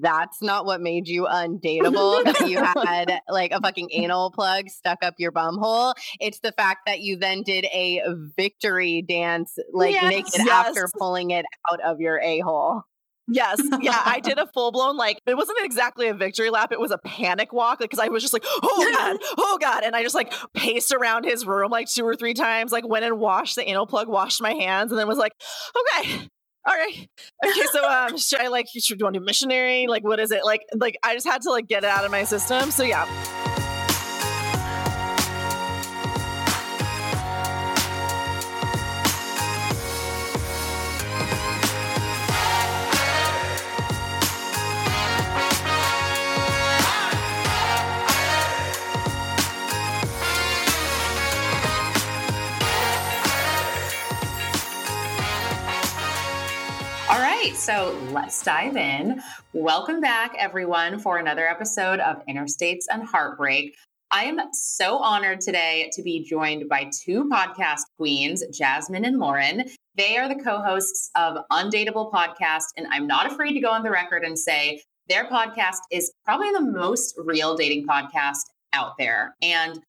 that's not what made you undateable. that you had like a fucking anal plug stuck up your bum hole. It's the fact that you then did a victory dance, like Yes, naked yes. after pulling it out of your a hole. Yes. Yeah. I did a full blown, like, it wasn't exactly a victory lap. It was a panic walk because I was just like, oh God, oh God. And I just like paced around his room like two or three times, like went and washed the anal plug, washed my hands, and then was like, okay. All right. Okay. So, um, should I like, should do want to do missionary? Like, what is it? Like, like I just had to like get it out of my system. So, yeah. Right, so let's dive in. Welcome back, everyone, for another episode of Interstates and Heartbreak. I am so honored today to be joined by two podcast queens, Jasmine and Lauren. They are the co hosts of Undateable Podcast, and I'm not afraid to go on the record and say their podcast is probably the most real dating podcast out there. And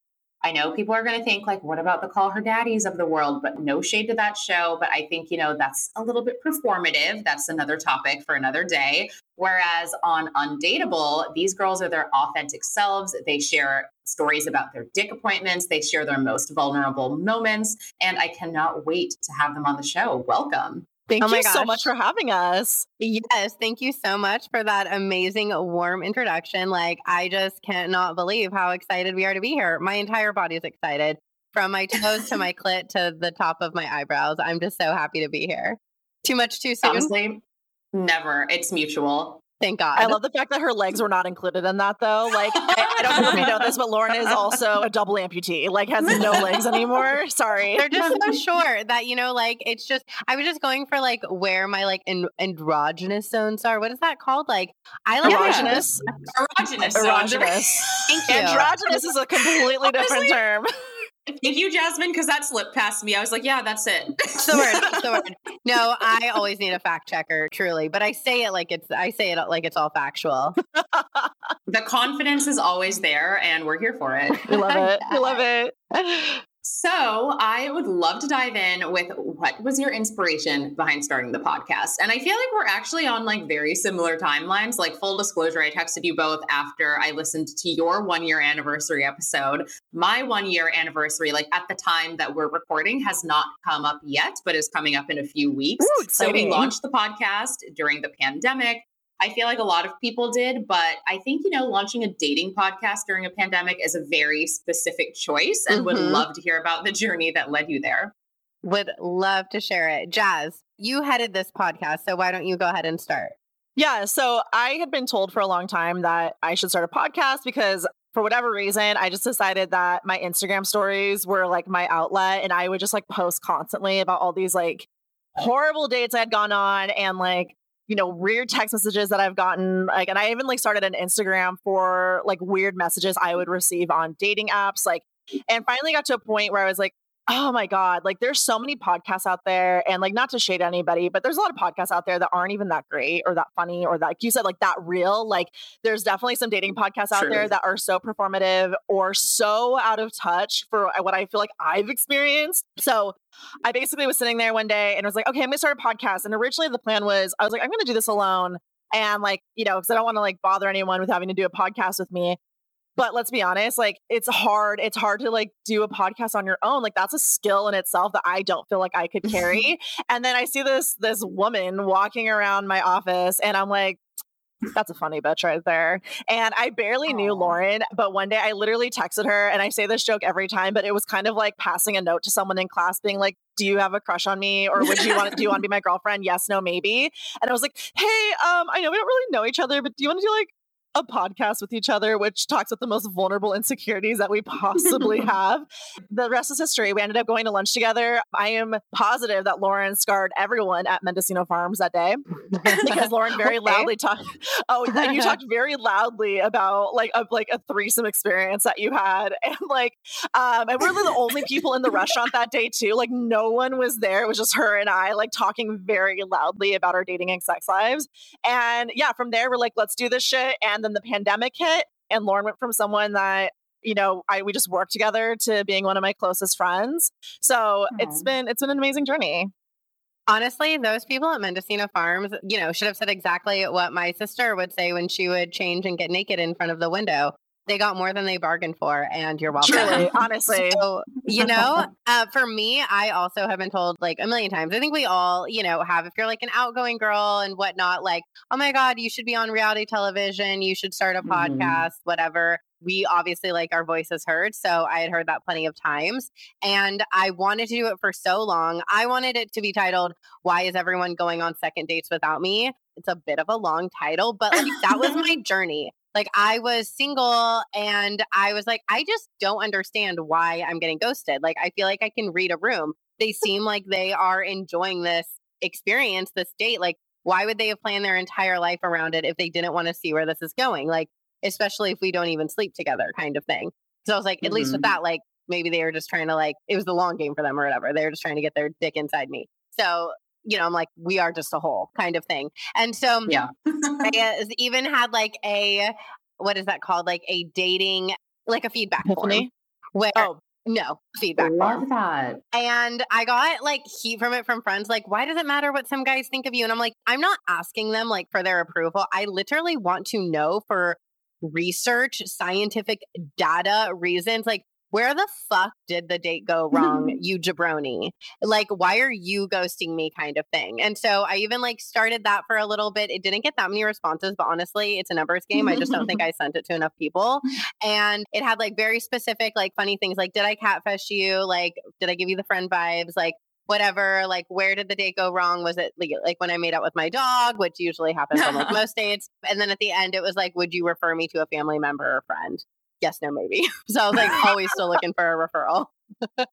I know people are going to think, like, what about the Call Her Daddies of the world? But no shade to that show. But I think, you know, that's a little bit performative. That's another topic for another day. Whereas on Undateable, these girls are their authentic selves. They share stories about their dick appointments, they share their most vulnerable moments. And I cannot wait to have them on the show. Welcome. Thank Oh my you so much for having us. Yes, thank you so much for that amazing warm introduction. Like I just cannot believe how excited we are to be here. My entire body is excited. From my toes to my clit to the top of my eyebrows. I'm just so happy to be here. Too much too soon. Honestly, never. It's mutual. Thank God. I love the fact that her legs were not included in that, though. Like, I, I don't know if you know this, but Lauren is also a double amputee, like, has no legs anymore. Sorry. They're just so short that you know, like it's just. I was just going for like where my like an- androgynous zones are. What is that called? Like I like Erogenous. Erogenous. Erogenous. Thank you. Androgynous is a completely different Honestly, term. Thank you, Jasmine, because that slipped past me. I was like, yeah, that's it. It's the word. It's the word. No, I always need a fact checker, truly. But I say it like it's. I say it like it's all factual. the confidence is always there, and we're here for it. We love it. We love it. So, I would love to dive in with what was your inspiration behind starting the podcast? And I feel like we're actually on like very similar timelines. Like, full disclosure, I texted you both after I listened to your one year anniversary episode. My one year anniversary, like at the time that we're recording, has not come up yet, but is coming up in a few weeks. Ooh, so, we launched the podcast during the pandemic. I feel like a lot of people did, but I think, you know, launching a dating podcast during a pandemic is a very specific choice and would Mhm. love to hear about the journey that led you there. Would love to share it. Jazz, you headed this podcast, so why don't you go ahead and start? Yeah. So I had been told for a long time that I should start a podcast because for whatever reason, I just decided that my Instagram stories were like my outlet and I would just like post constantly about all these like horrible dates I had gone on and like, you know, weird text messages that I've gotten. Like, and I even like started an Instagram for like weird messages I would receive on dating apps. Like, and finally got to a point where I was like, oh my God, like there's so many podcasts out there. And like, not to shade anybody, but there's a lot of podcasts out there that aren't even that great or that funny or that, like you said, like that real. Like, there's definitely some dating podcasts out True. there that are so performative or so out of touch for uh, what I feel like I've experienced. So, I basically was sitting there one day and was like, okay, I'm gonna start a podcast. And originally the plan was I was like, I'm gonna do this alone. And like, you know, because I don't want to like bother anyone with having to do a podcast with me. But let's be honest, like it's hard. It's hard to like do a podcast on your own. Like that's a skill in itself that I don't feel like I could carry. and then I see this this woman walking around my office and I'm like, that's a funny bitch right there. And I barely knew Lauren, but one day I literally texted her and I say this joke every time, but it was kind of like passing a note to someone in class being like, do you have a crush on me? Or would you want to, do you want to be my girlfriend? Yes, no, maybe. And I was like, hey, um, I know we don't really know each other, but do you want to do like a podcast with each other, which talks about the most vulnerable insecurities that we possibly have. The rest is history. We ended up going to lunch together. I am positive that Lauren scarred everyone at Mendocino Farms that day because Lauren very okay. loudly talked. Oh, and you talked very loudly about like a like a threesome experience that you had, and like, um, and we're the only people in the restaurant that day too. Like, no one was there. It was just her and I, like talking very loudly about our dating and sex lives. And yeah, from there we're like, let's do this shit. And then the pandemic hit, and Lauren went from someone that you know I we just worked together to being one of my closest friends. So Aww. it's mm-hmm. been it's been an amazing journey. Honestly, those people at Mendocino Farms, you know, should have said exactly what my sister would say when she would change and get naked in front of the window they got more than they bargained for and you're welcome. Truly, honestly. So, you know uh, for me i also have been told like a million times i think we all you know have if you're like an outgoing girl and whatnot like oh my god you should be on reality television you should start a mm-hmm. podcast whatever. We obviously like our voices heard so i had heard that plenty of times and i wanted to do it for so long. I wanted it to be titled why is everyone going on second dates without me? It's a bit of a long title, but like that was my journey. Like I was single and I was like, I just don't understand why I'm getting ghosted. Like I feel like I can read a room. They seem like they are enjoying this experience, this date. Like, why would they have planned their entire life around it if they didn't want to see where this is going? Like, especially if we don't even sleep together, kind of thing. So I was like, at mm-hmm. least with mm-hmm. that, like maybe they were just trying to like it was the long game for them or whatever. They were just trying to get their dick inside me. So you know, I'm like, we are just a whole kind of thing. And so, um, yeah, I uh, even had like a, what is that called? Like a dating, like a feedback form. Where, oh, no, feedback. Love form. that. And I got like heat from it from friends, like, why does it matter what some guys think of you? And I'm like, I'm not asking them like for their approval. I literally want to know for research, scientific data reasons. Like, where the fuck did the date go wrong, you jabroni? Like, why are you ghosting me kind of thing? And so I even like started that for a little bit. It didn't get that many responses, but honestly, it's a numbers game. I just don't think I sent it to enough people. And it had like very specific, like funny things like, did I catfish you? Like, did I give you the friend vibes? Like, whatever like where did the date go wrong was it like, like when i made out with my dog which usually happens on like most dates and then at the end it was like would you refer me to a family member or friend yes, no, maybe. So I was like always still looking for a referral.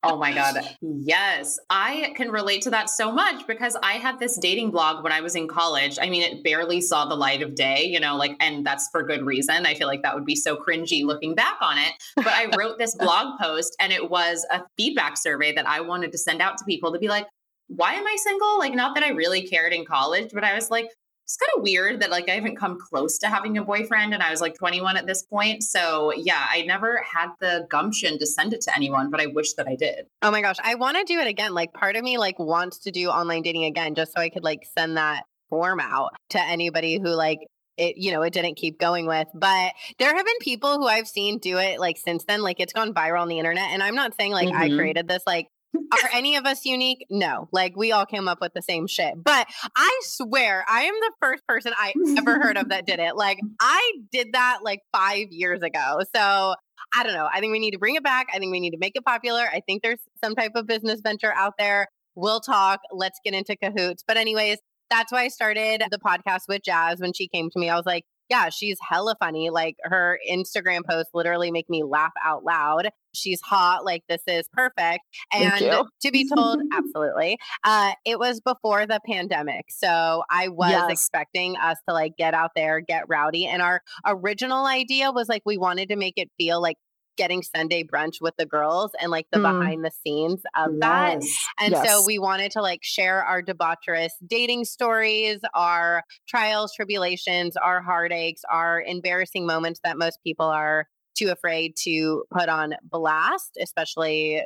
oh my God. Yes. I can relate to that so much because I had this dating blog when I was in college. I mean, it barely saw the light of day, you know, like, and that's for good reason. I feel like that would be so cringy looking back on it. But I wrote this blog post and it was a feedback survey that I wanted to send out to people to be like, why am I single? Like, not that I really cared in college, but I was like, it's kind of weird that like I haven't come close to having a boyfriend and I was like 21 at this point. So yeah, I never had the gumption to send it to anyone, but I wish that I did. Oh my gosh, I want to do it again. Like part of me like wants to do online dating again just so I could like send that form out to anybody who like it you know it didn't keep going with but there have been people who i've seen do it like since then like it's gone viral on the internet and i'm not saying like mm-hmm. i created this like are any of us unique? No. Like we all came up with the same shit. But I swear, I am the first person I ever heard of that did it. Like I did that like five years ago. So I don't know. I think we need to bring it back. I think we need to make it popular. I think there's some type of business venture out there. We'll talk. Let's get into cahoots. But, anyways, that's why I started the podcast with Jazz when she came to me. I was like, yeah, she's hella funny. Like her Instagram posts literally make me laugh out loud. She's hot. Like this is perfect. And to be told, absolutely. Uh, it was before the pandemic. So I was yes. expecting us to like get out there, get rowdy. And our original idea was like we wanted to make it feel like getting Sunday brunch with the girls and like the mm. behind the scenes of yes. that. And yes. so we wanted to like share our debaucherous dating stories, our trials, tribulations, our heartaches, our embarrassing moments that most people are too afraid to put on blast, especially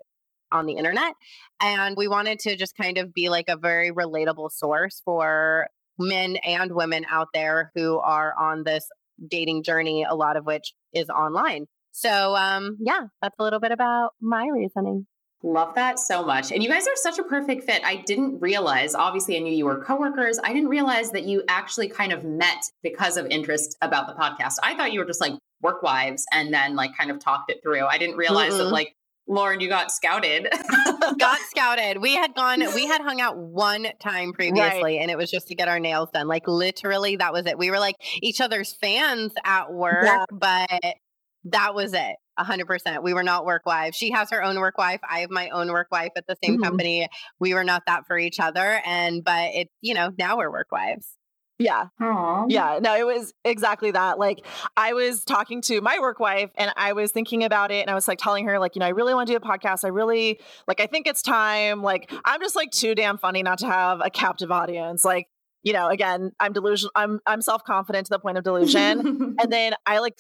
on the internet. And we wanted to just kind of be like a very relatable source for men and women out there who are on this dating journey, a lot of which is online. So, um, yeah, that's a little bit about my reasoning. Love that so much. And you guys are such a perfect fit. I didn't realize, obviously, I knew you were coworkers. I didn't realize that you actually kind of met because of interest about the podcast. I thought you were just like work wives and then like kind of talked it through. I didn't realize mm that like Lauren, you got scouted. got scouted. We had gone, we had hung out one time previously, right. and it was just to get our nails done. Like literally, that was it. We were like each other's fans at work, yeah. but that was it. 100%. We were not work wives. She has her own work wife. I have my own work wife at the same mm-hmm. company. We were not that for each other. And, but it, you know, now we're work wives. Yeah. Aww. Yeah. No, it was exactly that. Like, I was talking to my work wife and I was thinking about it and I was like telling her, like, you know, I really want to do a podcast. I really, like, I think it's time. Like, I'm just like too damn funny not to have a captive audience. Like, you know, again, I'm delusional. I'm, I'm self confident to the point of delusion. and then I like,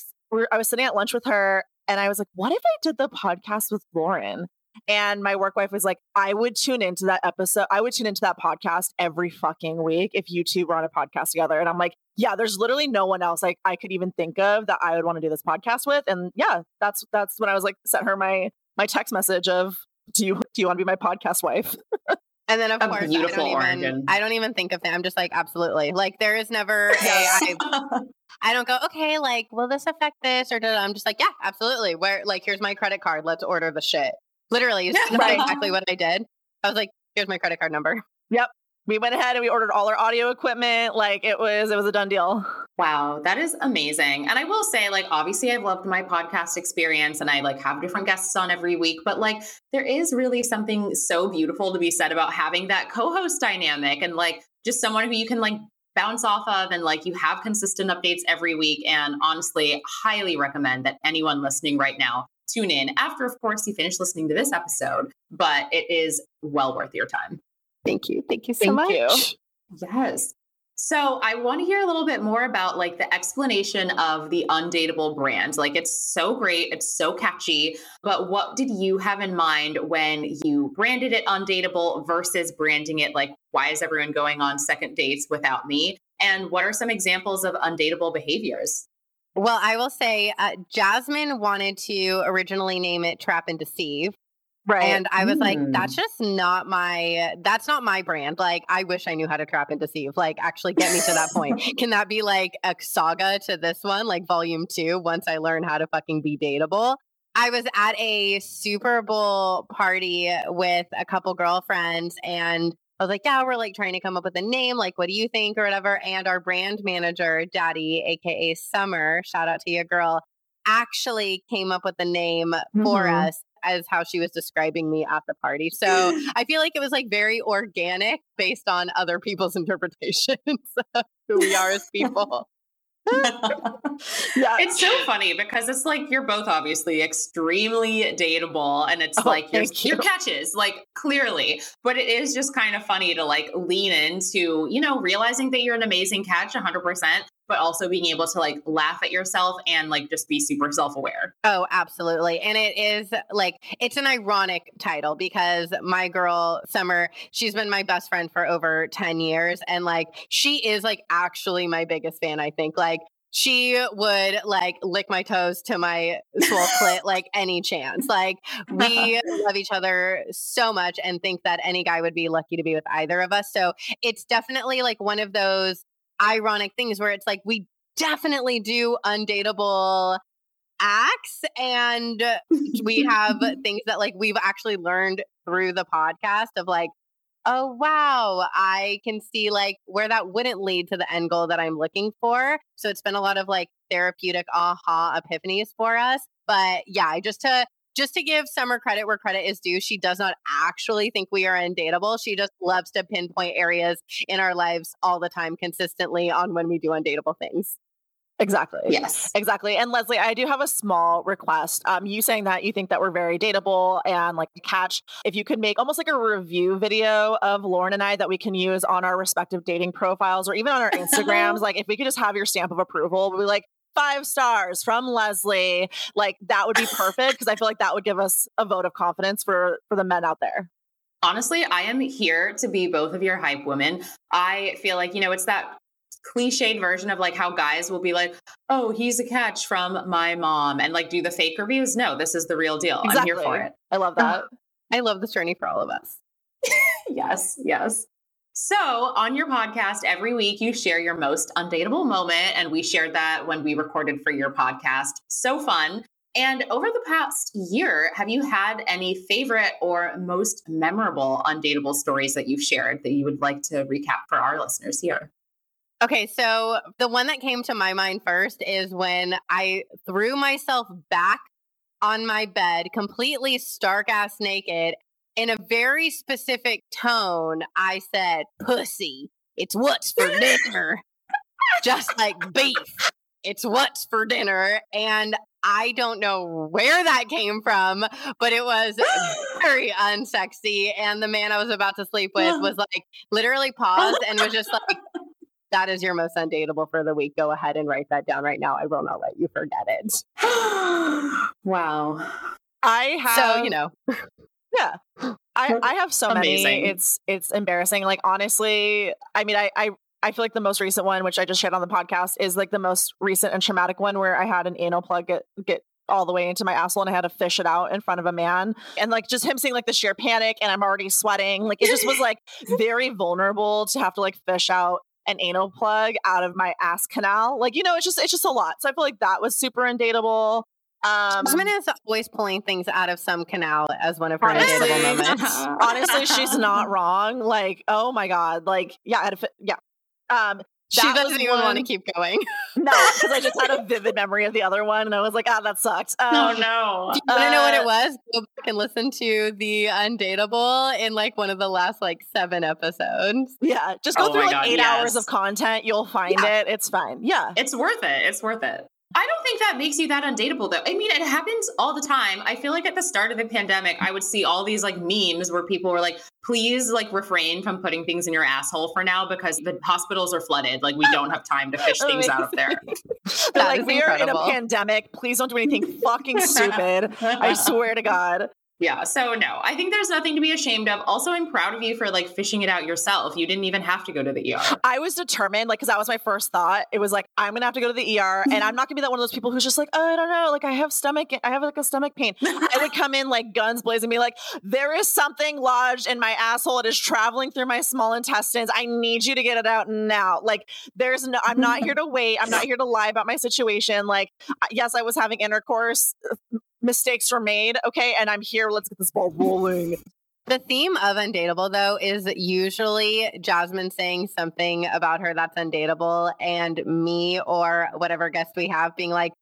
I was sitting at lunch with her and I was like, what if I did the podcast with Lauren? And my work wife was like, I would tune into that episode. I would tune into that podcast every fucking week if you two were on a podcast together. And I'm like, yeah, there's literally no one else like I could even think of that I would want to do this podcast with. And yeah, that's that's when I was like, sent her my my text message of, do you do you want to be my podcast wife? And then of a course, I don't even I don't even think of them. I'm just like absolutely. Like there is never a I, I don't go okay. Like will this affect this or I'm just like yeah, absolutely. Where like here's my credit card. Let's order the shit. Literally, is right. exactly what I did. I was like, here's my credit card number. Yep. We went ahead and we ordered all our audio equipment. Like it was, it was a done deal. Wow, that is amazing. And I will say, like, obviously, I've loved my podcast experience and I like have different guests on every week, but like, there is really something so beautiful to be said about having that co host dynamic and like just someone who you can like bounce off of and like you have consistent updates every week. And honestly, highly recommend that anyone listening right now tune in after, of course, you finish listening to this episode, but it is well worth your time. Thank you. Thank you so Thank much. You. Yes. So I want to hear a little bit more about like the explanation of the undateable brand. Like it's so great, it's so catchy, but what did you have in mind when you branded it undateable versus branding it like why is everyone going on second dates without me? And what are some examples of undateable behaviors? Well, I will say uh, Jasmine wanted to originally name it Trap and Deceive. Right. And I was mm. like, that's hmm. just not my that's not my brand. Like, I wish I knew how to trap and deceive. Like, actually get me to that point. Can that be like a saga to this one, like volume two, once I learn how to fucking be dateable? I was at a Super Bowl party with a couple girlfriends and I was like, yeah, we're like trying to come up with a name. Like, what do you think or whatever? And our brand manager, Daddy, AKA Summer, shout out to your girl, actually came up with the name mm-hmm. for us as how she was describing me at the party. So I feel like it was like very organic based on other people's interpretations of who we are as people. yeah. It's so funny because it's like you're both obviously extremely dateable and it's oh, like your, you. your catches, like clearly. But it is just kind of funny to like lean into, you know, realizing that you're an amazing catch 100%, but also being able to like laugh at yourself and like just be super self aware. Oh, absolutely. And it is like, it's an ironic title because my girl, Summer, she's been my best friend for over 10 years. And like, she is like actually my biggest fan, I think. Like, she would like lick my toes to my swole clit like any chance. Like we love each other so much and think that any guy would be lucky to be with either of us. So it's definitely like one of those ironic things where it's like we definitely do undateable acts and we have things that like we've actually learned through the podcast of like oh wow i can see like where that wouldn't lead to the end goal that i'm looking for. So it's been a lot of like therapeutic aha epiphanies for us. But yeah I just to just to give Summer credit where credit is due, she does not actually think we are undateable. She just loves to pinpoint areas in our lives all the time consistently on when we do undateable things. Exactly. Yes. Exactly. And Leslie, I do have a small request. Um, you saying that you think that we're very dateable and like catch if you could make almost like a review video of Lauren and I that we can use on our respective dating profiles or even on our Instagrams. like if we could just have your stamp of approval, we'll be like, five stars from Leslie. Like that would be perfect because I feel like that would give us a vote of confidence for for the men out there. Honestly, I am here to be both of your hype women. I feel like, you know, it's that cliched version of like how guys will be like, "Oh, he's a catch from my mom," and like do the fake reviews. No, this is the real deal. Exactly. I'm here for it. I love that. I love this journey for all of us. yes, yes. So, on your podcast, every week you share your most undateable moment. And we shared that when we recorded for your podcast. So fun. And over the past year, have you had any favorite or most memorable undateable stories that you've shared that you would like to recap for our listeners here? Okay, so the one that came to my mind first is when I threw myself back on my bed, completely stark ass naked. In a very specific tone, I said, Pussy, it's what's for dinner. Just like beef, it's what's for dinner. And I don't know where that came from, but it was very unsexy. And the man I was about to sleep with was like literally paused and was just like, that is your most undateable for the week. Go ahead and write that down right now. I will not let you forget it. wow. I have So, you know, Yeah. I, I have so Amazing. many. It's it's embarrassing. Like honestly, I mean I, I I feel like the most recent one, which I just shared on the podcast, is like the most recent and traumatic one where I had an anal plug get get all the way into my asshole and I had to fish it out in front of a man. And like just him seeing like the sheer panic and I'm already sweating. Like it just was like very vulnerable to have to like fish out an anal plug out of my ass canal. Like, you know, it's just it's just a lot. So I feel like that was super undateable. Um Jasmine is always pulling things out of some canal as one of her Honestly, moments. honestly she's not wrong like oh my god like yeah I had yeah um She doesn't was even want to keep going. no because i just had a vivid memory of the other one and i was like ah that sucked um, Oh no. Do you want to know what Uh, it was? Go back and listen to the undateable in like one of the last like seven episodes. yeah just go Oh through like God, eight hours of content you'll find Yeah. it it's fine yeah It's worth it. It's worth it. I don't think that makes you that undateable though. I mean, it happens all the time. I feel like at the start of the pandemic, I would see all these like memes where people were like, please like refrain from putting things in your asshole for now because the hospitals are flooded. Like we don't have time to fish things out of there. Like we are in a pandemic please don't do anything fucking stupid i swear to god Yeah. So no, I think there's nothing to be ashamed of. Also, I'm proud of you for like fishing it out yourself. You didn't even have to go to the ER. I was determined, like, because that was my first thought. It was like, I'm gonna have to go to the ER, and I'm not gonna be that one of those people who's just like, oh, I don't know, like, I have stomach, I have like a stomach pain. I would come in like guns blazing, be like, there is something lodged in my asshole. It is traveling through my small intestines. I need you to get it out now. Like, there's no, I'm not here to wait. I'm not here to lie about my situation. Like, yes, I was having intercourse. Mistakes were made, okay, and I'm here. Let's get this ball rolling. The theme of undateable though is usually Jasmine saying something about her that's undateable and me or whatever guest we have being like,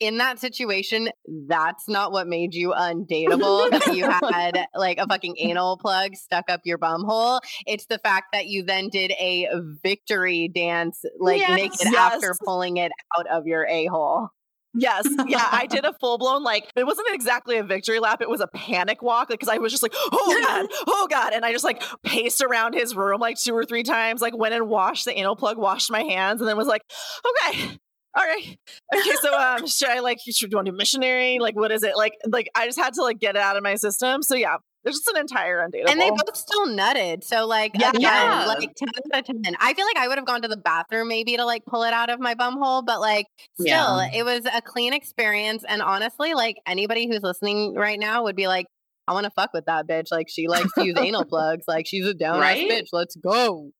in that situation, that's not what made you undateable. that you had like a fucking anal plug stuck up your bum hole. It's the fact that you then did a victory dance, like Yes, naked yes. after pulling it out of your a hole. Yes, yeah, I did a full blown like it wasn't exactly a victory lap; it was a panic walk because I was just like, "Oh god, oh god," and I just like paced around his room like two or three times, like went and washed the anal plug, washed my hands, and then was like, "Okay, all right, okay." So, um, should I like should you want to do missionary? Like, what is it? Like, like I just had to like get it out of my system. So yeah, there's just an entire undateable. And they both still nutted. So like Yeah. again, Yeah. like 10 out of 10. I feel like I would have gone to the bathroom maybe to like pull it out of my bum hole, but like still Yeah. it was a clean experience. And honestly, like anybody who's listening right now would be like, I want to fuck with that bitch. Like she likes to use anal plugs. Like she's a down ass Right? bitch. Let's go.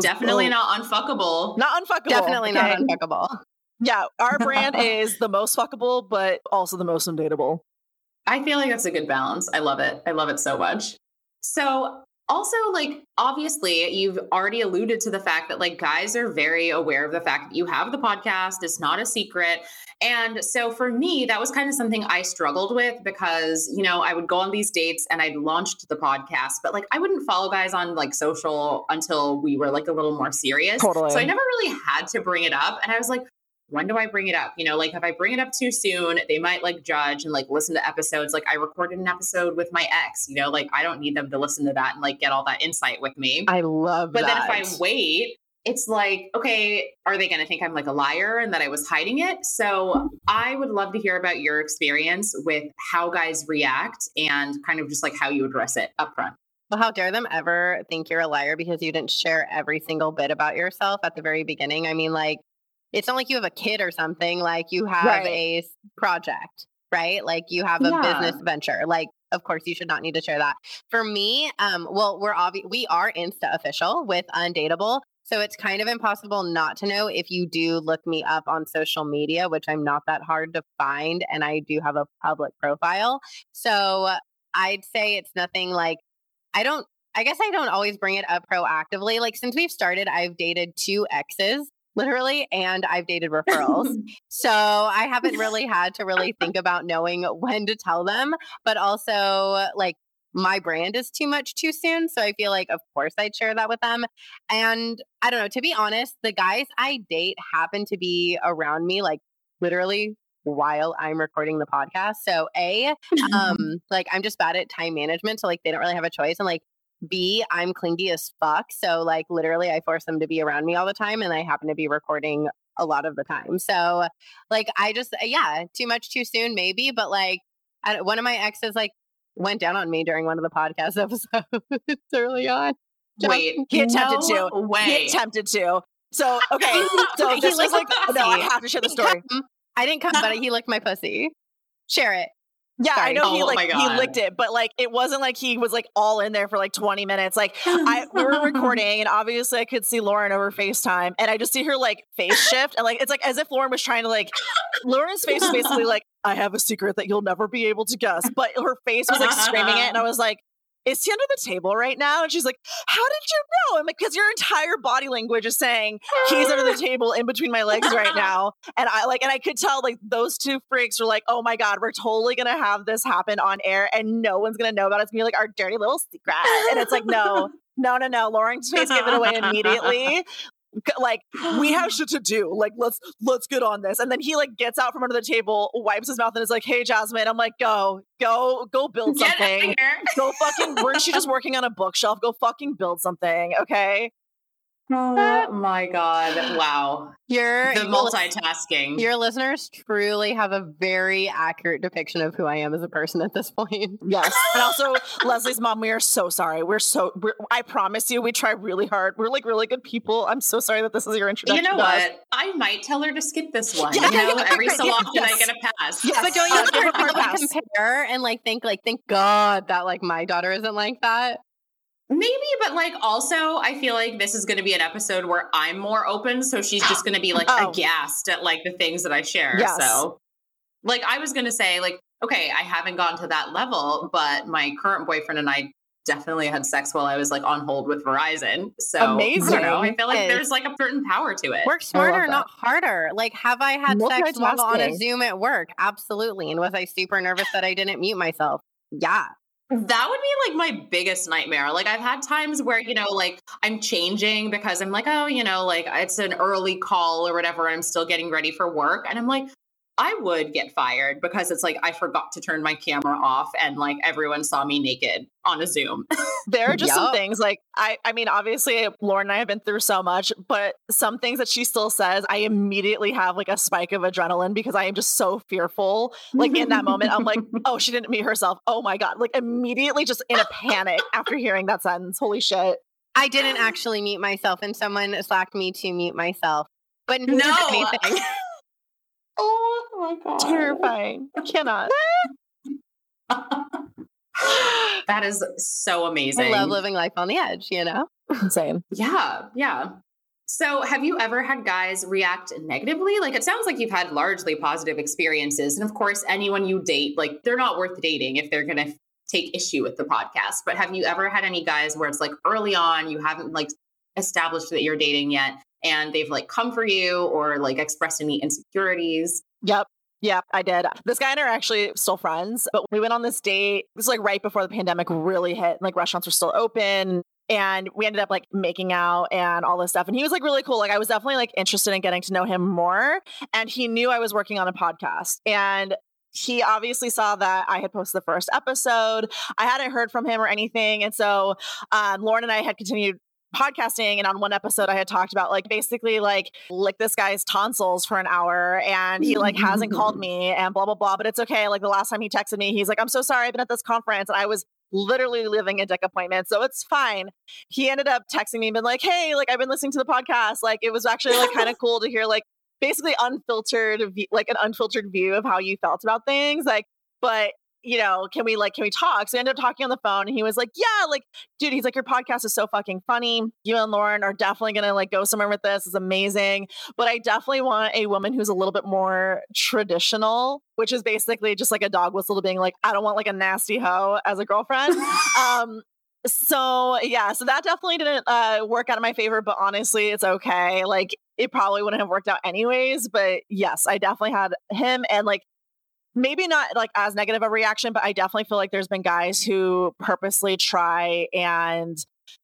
Definitely not unfuckable. not unfuckable. Definitely okay? not unfuckable. Yeah, our brand is the most fuckable, but also the most undateable. I feel like that's a good balance. I love it. I love it so much. So, also, like, obviously, you've already alluded to the fact that, like, guys are very aware of the fact that you have the podcast. It's not a secret. And so, for me, that was kind of something I struggled with because, you know, I would go on these dates and I'd launched the podcast, but like, I wouldn't follow guys on like social until we were like a little more serious. Totally. So, I never really had to bring it up. And I was like, when do I bring it up? You know, like if I bring it up too soon, they might like judge and like listen to episodes. Like I recorded an episode with my ex, you know, like I don't need them to listen to that and like get all that insight with me. I love but that. But then if I wait, it's like, okay, are they going to think I'm like a liar and that I was hiding it? So I would love to hear about your experience with how guys react and kind of just like how you address it up front. Well, how dare them ever think you're a liar because you didn't share every single bit about yourself at the very beginning? I mean, like, it's not like you have a kid or something. Like, you have Right. a project, right? Like, you have a Yeah. business venture. Like, of course, you should not need to share that. For me, um, well, we're obvi- we are Insta official with Undateable. So it's kind of impossible not to know if you do look me up on social media, which I'm not that hard to find. And I do have a public profile. So I'd say it's nothing like, I don't, I guess I don't always bring it up proactively. Like since we've started, I've dated two exes literally and I've dated referrals. so I haven't really had to really think about knowing when to tell them, but also like my brand is too much too soon. So I feel like, of course, I'd share that with them. And I don't know, to be honest, the guys I date happen to be around me like literally while I'm recording the podcast. So A, um, like I'm just bad at time management. So like they don't really have a choice. And like B, I'm clingy as fuck. So like literally I force them to be around me all the time and I happen to be recording a lot of the time. So like I just uh, yeah, too much too soon maybe, but like I, one of my exes like went down on me during one of the podcast episodes early on. Wait, he attempted no to. Way. He attempted to. So okay, so this was like no, I have to share the story. I didn't come, but he licked my pussy. Share it. Yeah, Sorry. I know he oh like he licked it, but like it wasn't like he was like all in there for like 20 minutes. Like I we were recording and obviously I could see Lauren over FaceTime and I just see her like face shift and like it's like as if Lauren was trying to like Lauren's face was basically like, I have a secret that you'll never be able to guess. But her face was like screaming it and I was like, is he under the table right now? And she's like, How did you know? I'm like, Because your entire body language is saying he's under the table in between my legs right now. And I like, and I could tell like those two freaks were like, Oh my God, we're totally going to have this happen on air and no one's going to know about it. It's going to be like our dirty little secret. And it's like, No, no, no, no. Lauren's face gave it away immediately like we have shit to do. Like let's let's get on this. And then he like gets out from under the table wipes his mouth and is like hey jasmine. I'm like go go go build something. go fucking weren't she just working on a bookshelf? Go fucking build something okay Oh my God. Wow. Your the multitasking. Your listeners truly have a very accurate depiction of who I am as a person at this point. Yes. and also, Leslie's mom, we are so sorry. We're so, we're, I promise you, we try really hard. We're like really good people. I'm so sorry that this is your introduction. You know what? I might tell her to skip this one. Yeah, you know, yeah, every so often yes. I get a pass. Yes. But don't you uh, ever compare and like think, like, thank God that like my daughter isn't like that? Maybe, but like also, I feel like this is going to be an episode where I'm more open. So she's just going to be like oh. aghast at like the things that I share. Yes. So, like, I was going to say, like, okay, I haven't gone to that level, but my current boyfriend and I definitely had sex while I was like on hold with Verizon. So amazing. I don't know. I feel like there's like a certain power to it. Work smarter, not harder. Like, have I had sex while on a Zoom at work? Absolutely. And was I super nervous that I didn't mute myself? Yeah. That would be like my biggest nightmare. Like I've had times where, you know, like I'm changing because I'm like, oh, you know, like it's an early call or whatever. I'm still getting ready for work. And I'm like, I would get fired because it's like I forgot to turn my camera off and like everyone saw me naked on a Zoom. there are just yep. some things like I I mean obviously Lauren and I have been through so much, but some things that she still says, I immediately have like a spike of adrenaline because I am just so fearful. Like in that moment, I'm like, oh, she didn't meet herself. Oh my God. Like immediately just in a panic after hearing that sentence. Holy shit. I didn't actually mute myself and someone slacked me to mute myself. But no anything. Oh my god. Terrifying. I cannot. that is so amazing. I love living life on the edge, you know? Same. Yeah, yeah. So, have you ever had guys react negatively? Like, it sounds like you've had largely positive experiences. And of course, anyone you date, like, they're not worth dating if they're going to take issue with the podcast. But have you ever had any guys where it's like early on, you haven't like established that you're dating yet, and they've like come for you or like expressed any insecurities. Yep. Yep, I did. This guy and I are actually still friends, but we went on this date. It was like right before the pandemic really hit. Like restaurants were still open and we ended up like making out and all this stuff. And he was like really cool. Like I was definitely like interested in getting to know him more. And he knew I was working on a podcast. And he obviously saw that I had posted the first episode. I hadn't heard from him or anything. And so um, Lauren and I had continued podcasting and on one episode I had talked about like basically like lick this guy's tonsils for an hour and he like hasn't called mm-hmm. me and blah blah blah but it's okay. Like the last time he texted me he's like I'm so sorry I've been at this conference and I was literally living a dick appointment so it's fine. He ended up texting me and been like hey like I've been listening to the podcast. Like it was actually like kind of cool to hear like basically unfiltered like an unfiltered view of how you felt about things like but you know, can we like, can we talk? So we ended up talking on the phone and he was like, yeah, like, dude, he's like, your podcast is so fucking funny. You and Lauren are definitely going to like go somewhere with this. It's amazing. But I definitely want a woman who's a little bit more traditional, which is basically just like a dog whistle to being like, I don't want like a nasty hoe as a girlfriend. um, so yeah, so that definitely didn't uh, work out in my favor, but honestly, it's okay. Like it probably wouldn't have worked out anyways. But yes, I definitely had him and like maybe not like as negative a reaction, but I definitely feel like there's been guys who purposely try and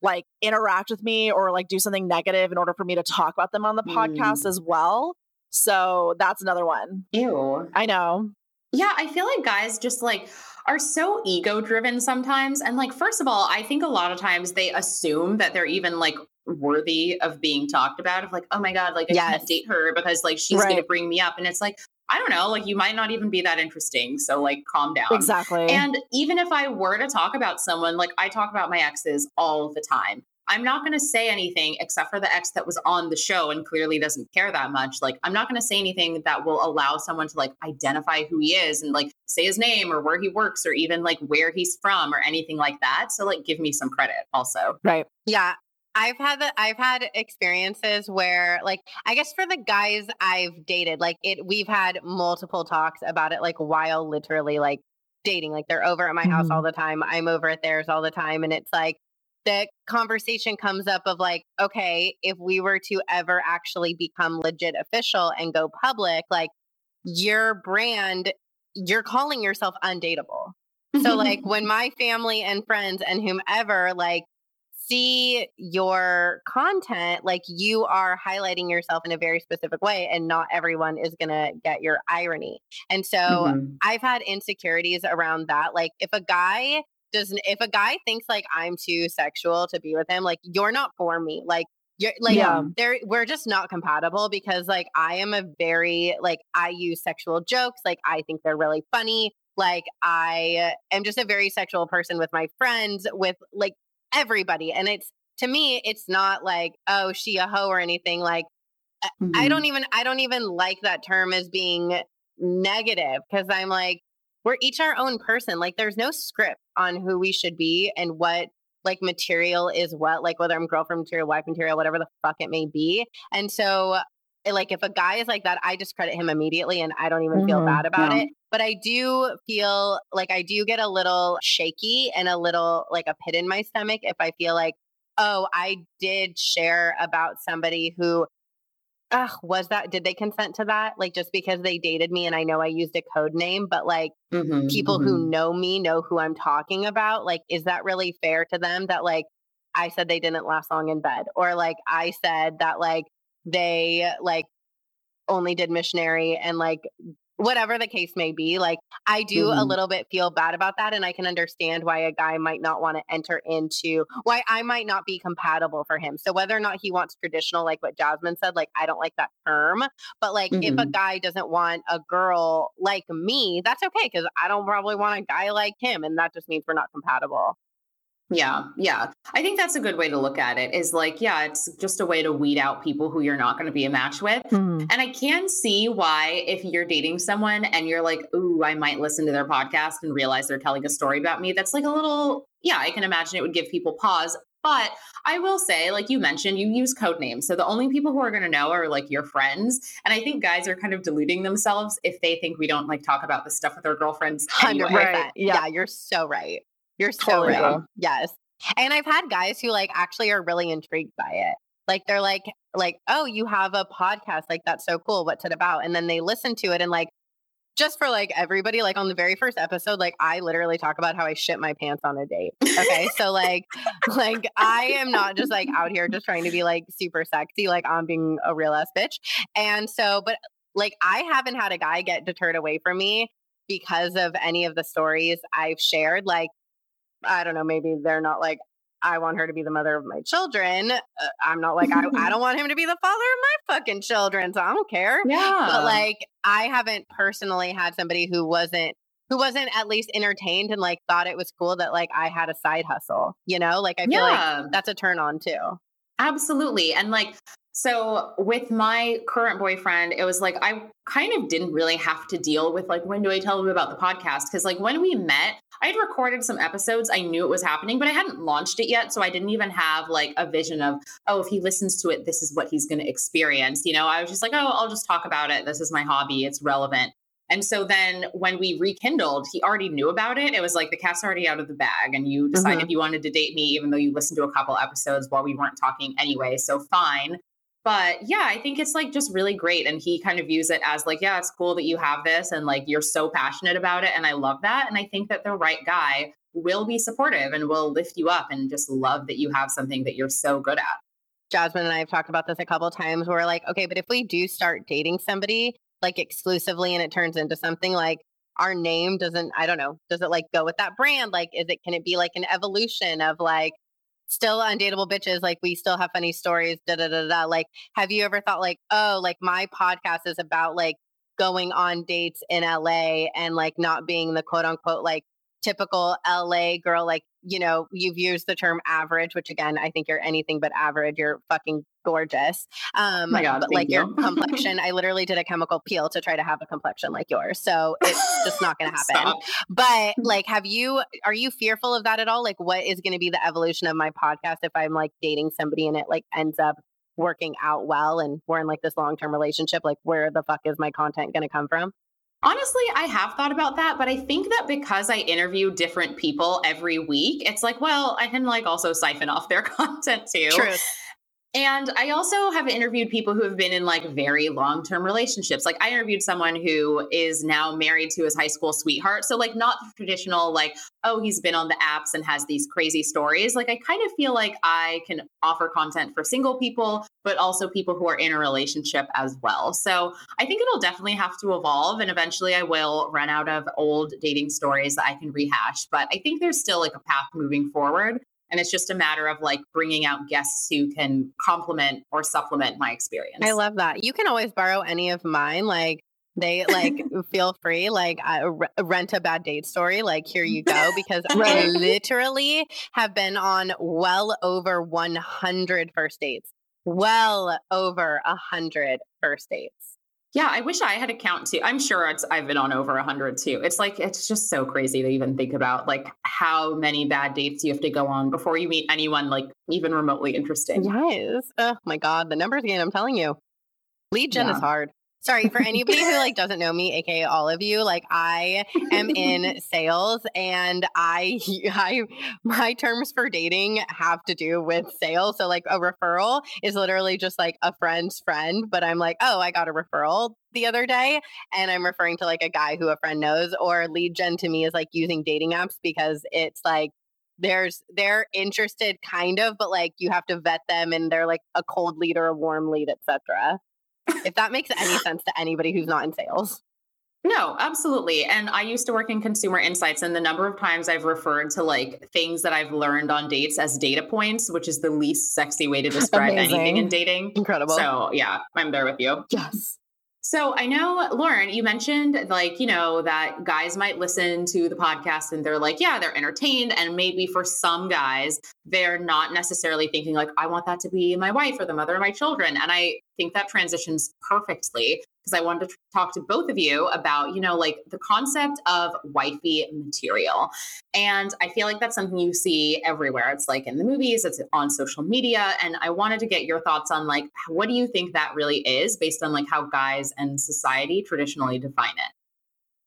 like interact with me or like do something negative in order for me to talk about them on the mm. podcast as well. So that's another one. Ew. I know. Yeah, I feel like guys just like are so ego driven sometimes. And like, first of all, I think a lot of times they assume that they're even like worthy of being talked about of like, oh my God, like I yes. can't date her because like she's right. gonna bring me up. And it's like, I don't know, like you might not even be that interesting. So like calm down. Exactly. And even if I were to talk about someone, like I talk about my exes all the time. I'm not going to say anything except for the ex that was on the show and clearly doesn't care that much. Like, I'm not going to say anything that will allow someone to like identify who he is and like say his name or where he works or even like where he's from or anything like that. So, like, give me some credit also. Right. Yeah. I've had the, I've had experiences where like I guess for the guys I've dated like it we've had multiple talks about it like while literally like dating like they're over at my mm-hmm. house all mm-hmm. the time I'm over at theirs all the time and it's like the conversation comes up of like okay if we were to ever actually become legit official and go public like your brand you're calling yourself undateable so like when my family and friends and whomever like see your content, like you are highlighting yourself in a very specific way, and not everyone is going to get your irony. And so mm-hmm. I've had insecurities around that. Like if a guy doesn't, if a guy thinks like I'm too sexual to be with him, like you're not for me. Like you're like yeah. there we're just not compatible because like I am a very like I use sexual jokes like I think they're really funny like I am just a very sexual person with my friends with like everybody. And it's to me, it's not like, oh, she a hoe or anything. Like mm-hmm. I don't even I don't even like that term as being negative because I'm like, we're each our own person. Like there's no script on who we should be and what like material is what, like whether I'm girlfriend material, wife material, whatever the fuck it may be. And so like if a guy is like that, I discredit him immediately and I don't even mm-hmm. feel bad about yeah. it. But I do feel like I do get a little shaky and a little like a pit in my stomach if I feel like, oh, I did share about somebody who Ugh, was that did they consent to that? Like just because they dated me and I know I used a code name, but like mm-hmm, people mm-hmm. who know me know who I'm talking about. Like, is that really fair to them that like I said they didn't last long in bed? Or like I said that like they like only did missionary and like whatever the case may be like i do mm-hmm. a little bit feel bad about that and i can understand why a guy might not want to enter into why i might not be compatible for him so whether or not he wants traditional like what jasmine said like i don't like that term but like mm-hmm. if a mm-hmm. guy doesn't want a girl like me that's okay because i don't probably want a guy like him and that just means we're not compatible yeah, yeah. I think that's a good way to look at it is like, yeah, it's just a way to weed out people who you're not going to be a match with. Mm-hmm. And I can see why, if you're dating someone and you're like, ooh, I might listen to their podcast and realize they're telling a story about me, that's like a little, yeah, I can imagine it would give people pause. But I will say, like you mentioned, you use code names. So the only people who are going to know are like your friends. And I think guys are kind of deluding themselves if they think we don't like talk about this stuff with our girlfriends. Anyway. 100%. Yeah. yeah, you're so right. You're so totally. right. Yes. And I've had guys who like actually are really intrigued by it. Like they're like, like, oh, you have a podcast. Like that's so cool. What's it about? And then they listen to it and like just for like everybody, like on the very first episode, like I literally talk about how I shit my pants on a date. Okay. so like like I am not just like out here just trying to be like super sexy, like I'm being a real ass bitch. And so, but like I haven't had a guy get deterred away from me because of any of the stories I've shared. Like I don't know, maybe they're not like, I want her to be the mother of my children. Uh, I'm not like, I, I don't want him to be the father of my fucking children. So I don't care. Yeah. But like, I haven't personally had somebody who wasn't, who wasn't at least entertained and like thought it was cool that like I had a side hustle, you know? Like, I feel yeah. like that's a turn on too. Absolutely. And like, So with my current boyfriend, it was like I kind of didn't really have to deal with like when do I tell him about the podcast because like when we met, I had recorded some episodes. I knew it was happening, but I hadn't launched it yet, so I didn't even have like a vision of oh, if he listens to it, this is what he's going to experience. You know, I was just like, oh, I'll just talk about it. This is my hobby. It's relevant. And so then when we rekindled, he already knew about it. It was like the cat's already out of the bag, and you decided mm-hmm. you wanted to date me, even though you listened to a couple episodes while we weren't talking anyway. So fine. But yeah, I think it's like just really great. And he kind of views it as like, yeah, it's cool that you have this and like you're so passionate about it. And I love that. And I think that the right guy will be supportive and will lift you up and just love that you have something that you're so good at. Jasmine and I have talked about this a couple times. We're like, okay, but if we do start dating somebody like exclusively and it turns into something like our name doesn't, I don't know, does it like go with that brand? Like, is it, can it be like an evolution of like, still undateable bitches like we still have funny stories da da da da like have you ever thought like oh like my podcast is about like going on dates in LA and like not being the quote unquote like typical LA girl like you know, you've used the term average, which again, I think you're anything but average. You're fucking gorgeous. Um, oh God, but like you. your complexion, I literally did a chemical peel to try to have a complexion like yours. So it's just not going to happen. but like, have you, are you fearful of that at all? Like, what is going to be the evolution of my podcast if I'm like dating somebody and it like ends up working out well and we're in like this long term relationship? Like, where the fuck is my content going to come from? Honestly, I have thought about that, but I think that because I interview different people every week, it's like, well, I can like also siphon off their content too. And I also have interviewed people who have been in like very long term relationships. Like I interviewed someone who is now married to his high school sweetheart. So, like, not the traditional, like, oh, he's been on the apps and has these crazy stories. Like, I kind of feel like I can offer content for single people, but also people who are in a relationship as well. So, I think it'll definitely have to evolve. And eventually I will run out of old dating stories that I can rehash. But I think there's still like a path moving forward. And it's just a matter of like bringing out guests who can complement or supplement my experience. I love that. You can always borrow any of mine. Like, they like feel free like uh, rent a bad date story like here you go because right. i literally have been on well over 100 first dates well over 100 first dates yeah, I wish I had a count too. I'm sure it's I've been on over a hundred too. It's like it's just so crazy to even think about like how many bad dates you have to go on before you meet anyone like even remotely interesting. Yes. Oh my god, the numbers again, I'm telling you. Lead gen yeah. is hard. Sorry, for anybody who like doesn't know me, aka all of you, like I am in sales and I I my terms for dating have to do with sales. So like a referral is literally just like a friend's friend, but I'm like, "Oh, I got a referral the other day and I'm referring to like a guy who a friend knows or lead gen to me is like using dating apps because it's like there's they're interested kind of but like you have to vet them and they're like a cold lead or a warm lead etc if that makes any sense to anybody who's not in sales. No, absolutely. And I used to work in consumer insights, and the number of times I've referred to like things that I've learned on dates as data points, which is the least sexy way to describe Amazing. anything in dating. Incredible. So, yeah, I'm there with you. Yes. So I know, Lauren, you mentioned like, you know, that guys might listen to the podcast and they're like, yeah, they're entertained. And maybe for some guys, they're not necessarily thinking like, I want that to be my wife or the mother of my children. And I think that transitions perfectly because I wanted to talk to both of you about, you know, like the concept of wifey material. And I feel like that's something you see everywhere. It's like in the movies, it's on social media. And I wanted to get your thoughts on like, what do you think that really is based on like how guys and society traditionally define it?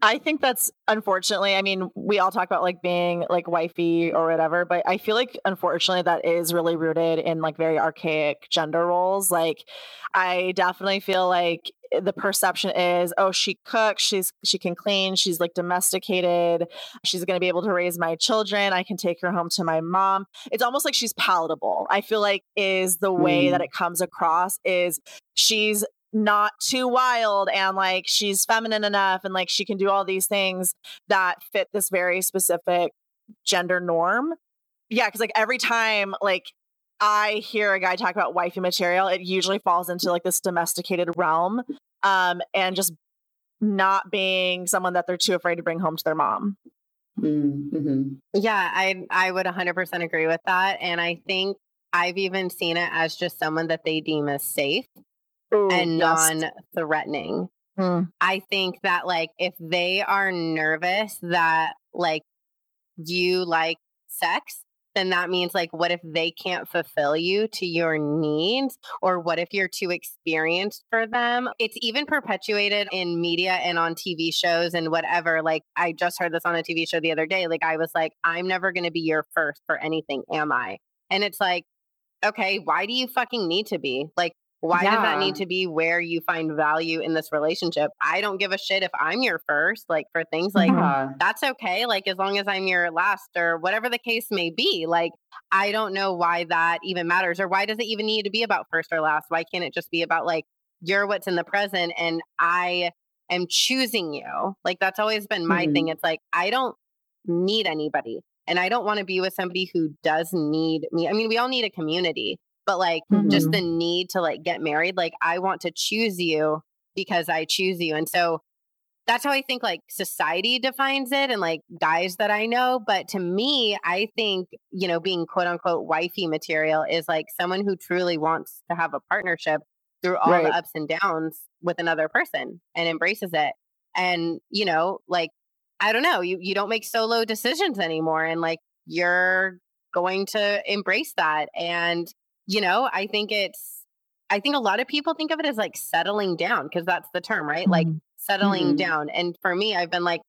I think that's unfortunately, I mean, we all talk about like being like wifey or whatever, but I feel like unfortunately that is really rooted in like very archaic gender roles. Like I definitely feel like the perception is oh she cooks she's she can clean she's like domesticated she's going to be able to raise my children i can take her home to my mom it's almost like she's palatable i feel like is the way mm. that it comes across is she's not too wild and like she's feminine enough and like she can do all these things that fit this very specific gender norm. Yeah, because like every time like I hear a guy talk about wifey material, it usually falls into like this domesticated realm um, and just not being someone that they're too afraid to bring home to their mom. Mm-hmm. Yeah, I I would 100% agree with that, and I think I've even seen it as just someone that they deem as safe Ooh, and yes. non threatening. Mm. I think that like if they are nervous that like you like sex, then that means like what if they can't fulfill you to your needs? Or what if you're too experienced for them? It's even perpetuated in media and on tv shows and whatever like i just heard this on a tv show the other day like i was like i'm never going to be your first for anything am i? And it's like okay why do you fucking need to be? Like why does that need to be where you find value in this relationship i don't give a shit if i'm your first like for things like Yeah. that's okay. Like, as long as I'm your last or whatever the case may be. Like, I don't know why that even matters or why does it even need to be about first or last? Why can't it just be about like, you're what's in the present and I am choosing you? Like, that's always been my Mhm. thing. It's like, I don't need anybody and I don't want to be with somebody who does need me. I mean, we all need a community, but like, just mm-hmm. the need to like get married, like, I want to choose you because I choose you. And so, that's how I think like society defines it and like guys that I know. But to me, I think, you know, being quote unquote wifey material is like someone who truly wants to have a partnership through all Right. the ups and downs with another person and embraces it. And, you know, like, I don't know, you, you don't make solo decisions anymore. And like, you're going to embrace that. And, you know, I think it's, I think a lot of people think of it as like settling down because that's the term, right? Like Mhm. settling Mhm. down. And for me, I've been like,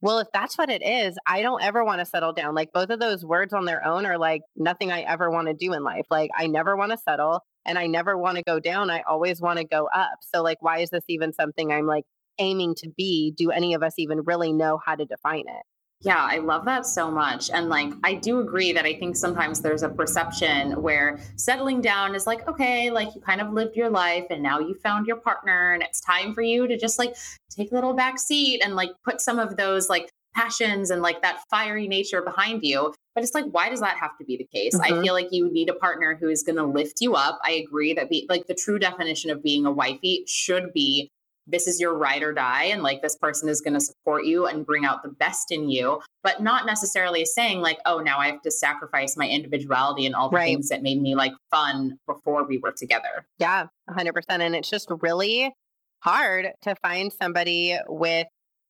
well, if that's what it is, I don't ever want to settle down. Like both of those words on their own are like nothing I ever want to do in life. Like I never want to settle and I never want to go down. I always want to go up. So like why is this even something I'm like aiming to be? Do any of us even really know how to define it? Yeah, I love that so much. And like, I do agree that I think sometimes there's a perception where settling down is like, okay, like you kind of lived your life and now you found your partner and it's time for you to just like take a little back seat and like put some of those like passions and like that fiery nature behind you. But it's like, why does that have to be the case? I Mhm. feel like you need a partner who is going to lift you up. I agree that be like the true definition of being a wifey should be this is your ride or die and like this person is going to support you and bring out the best in you but not necessarily saying like oh now i have to sacrifice my individuality and all the Right. things that made me like fun before we were together Yeah, 100%. And it's just really hard to find somebody with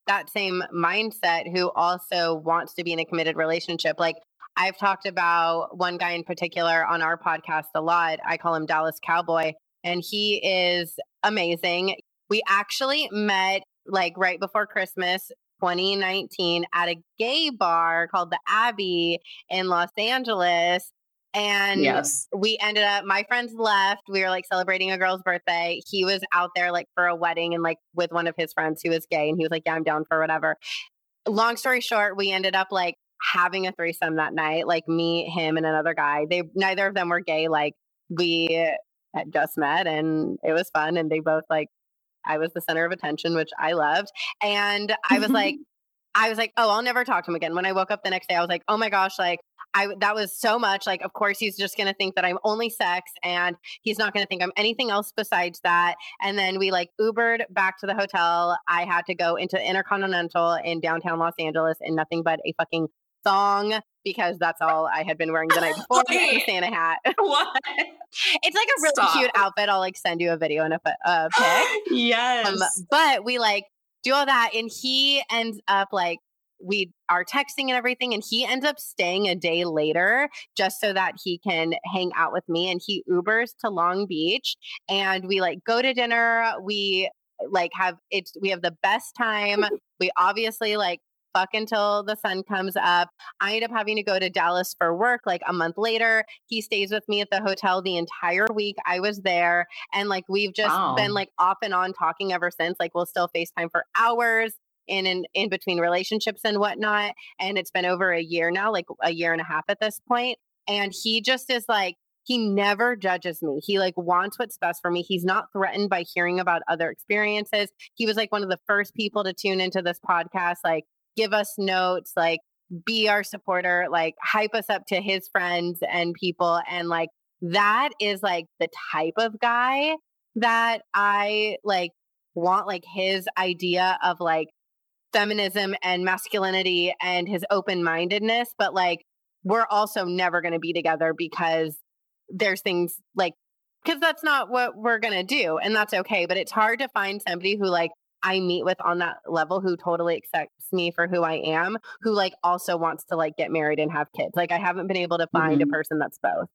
that same mindset who also wants to be in a committed relationship. Like I've talked about one guy in particular on our podcast a lot. I call him Dallas Cowboy, and he is amazing. We actually met like right before Christmas 2019 at a gay bar called the Abbey in Los Angeles. And yes we ended up my friends left we were like celebrating a girl's birthday he was out there like for a wedding and like with one of his friends who was gay and he was like yeah i'm down for whatever long story short we ended up like having a threesome that night like me him and another guy they neither of them were gay like we had just met and it was fun and they both like i was the center of attention which i loved and i was like I was like, oh, I'll never talk to him again. When I woke up the next day, I was like, oh my gosh, like I that was so much. Like, of course, he's just gonna think that I'm only sex, and he's not gonna think I'm anything else besides that. And then we like Ubered back to the hotel. I had to go into Intercontinental in downtown Los Angeles in nothing but a fucking thong because that's all I had been wearing the night before. Wait. Santa hat. what It's like a really Stop. cute outfit. I'll like send you a video and a uh, pic. yes Um, but we like do all that, and he ends up like we are texting and everything, and he ends up staying a day later just so that he can hang out with me. And he Ubers to Long Beach, and we like go to dinner. We like have it's we have the best time. We obviously like fuck until the sun comes up. I end up having to go to Dallas for work like a month later. He stays with me at the hotel the entire week I was there. And like we've just Wow. been like off and on talking ever since. Like we'll still FaceTime for hours in in, in between relationships and whatnot. And it's been over a year now, like a year and a half at this point. And he just is like, he never judges me. He like wants what's best for me. He's not threatened by hearing about other experiences. He was like one of the first people to tune into this podcast, like give us notes, like be our supporter, like hype us up to his friends and people. And like that is like the type of guy that I like want like his idea of like feminism and masculinity and his open mindedness. But like we're also never going to be together because there's things like because that's not what we're gonna do, and that's okay. But it's hard to find somebody who like I meet with on that level who totally accepts me for who I am, who like also wants to like get married and have kids. Like I haven't been able to find Mhm. a person that's both.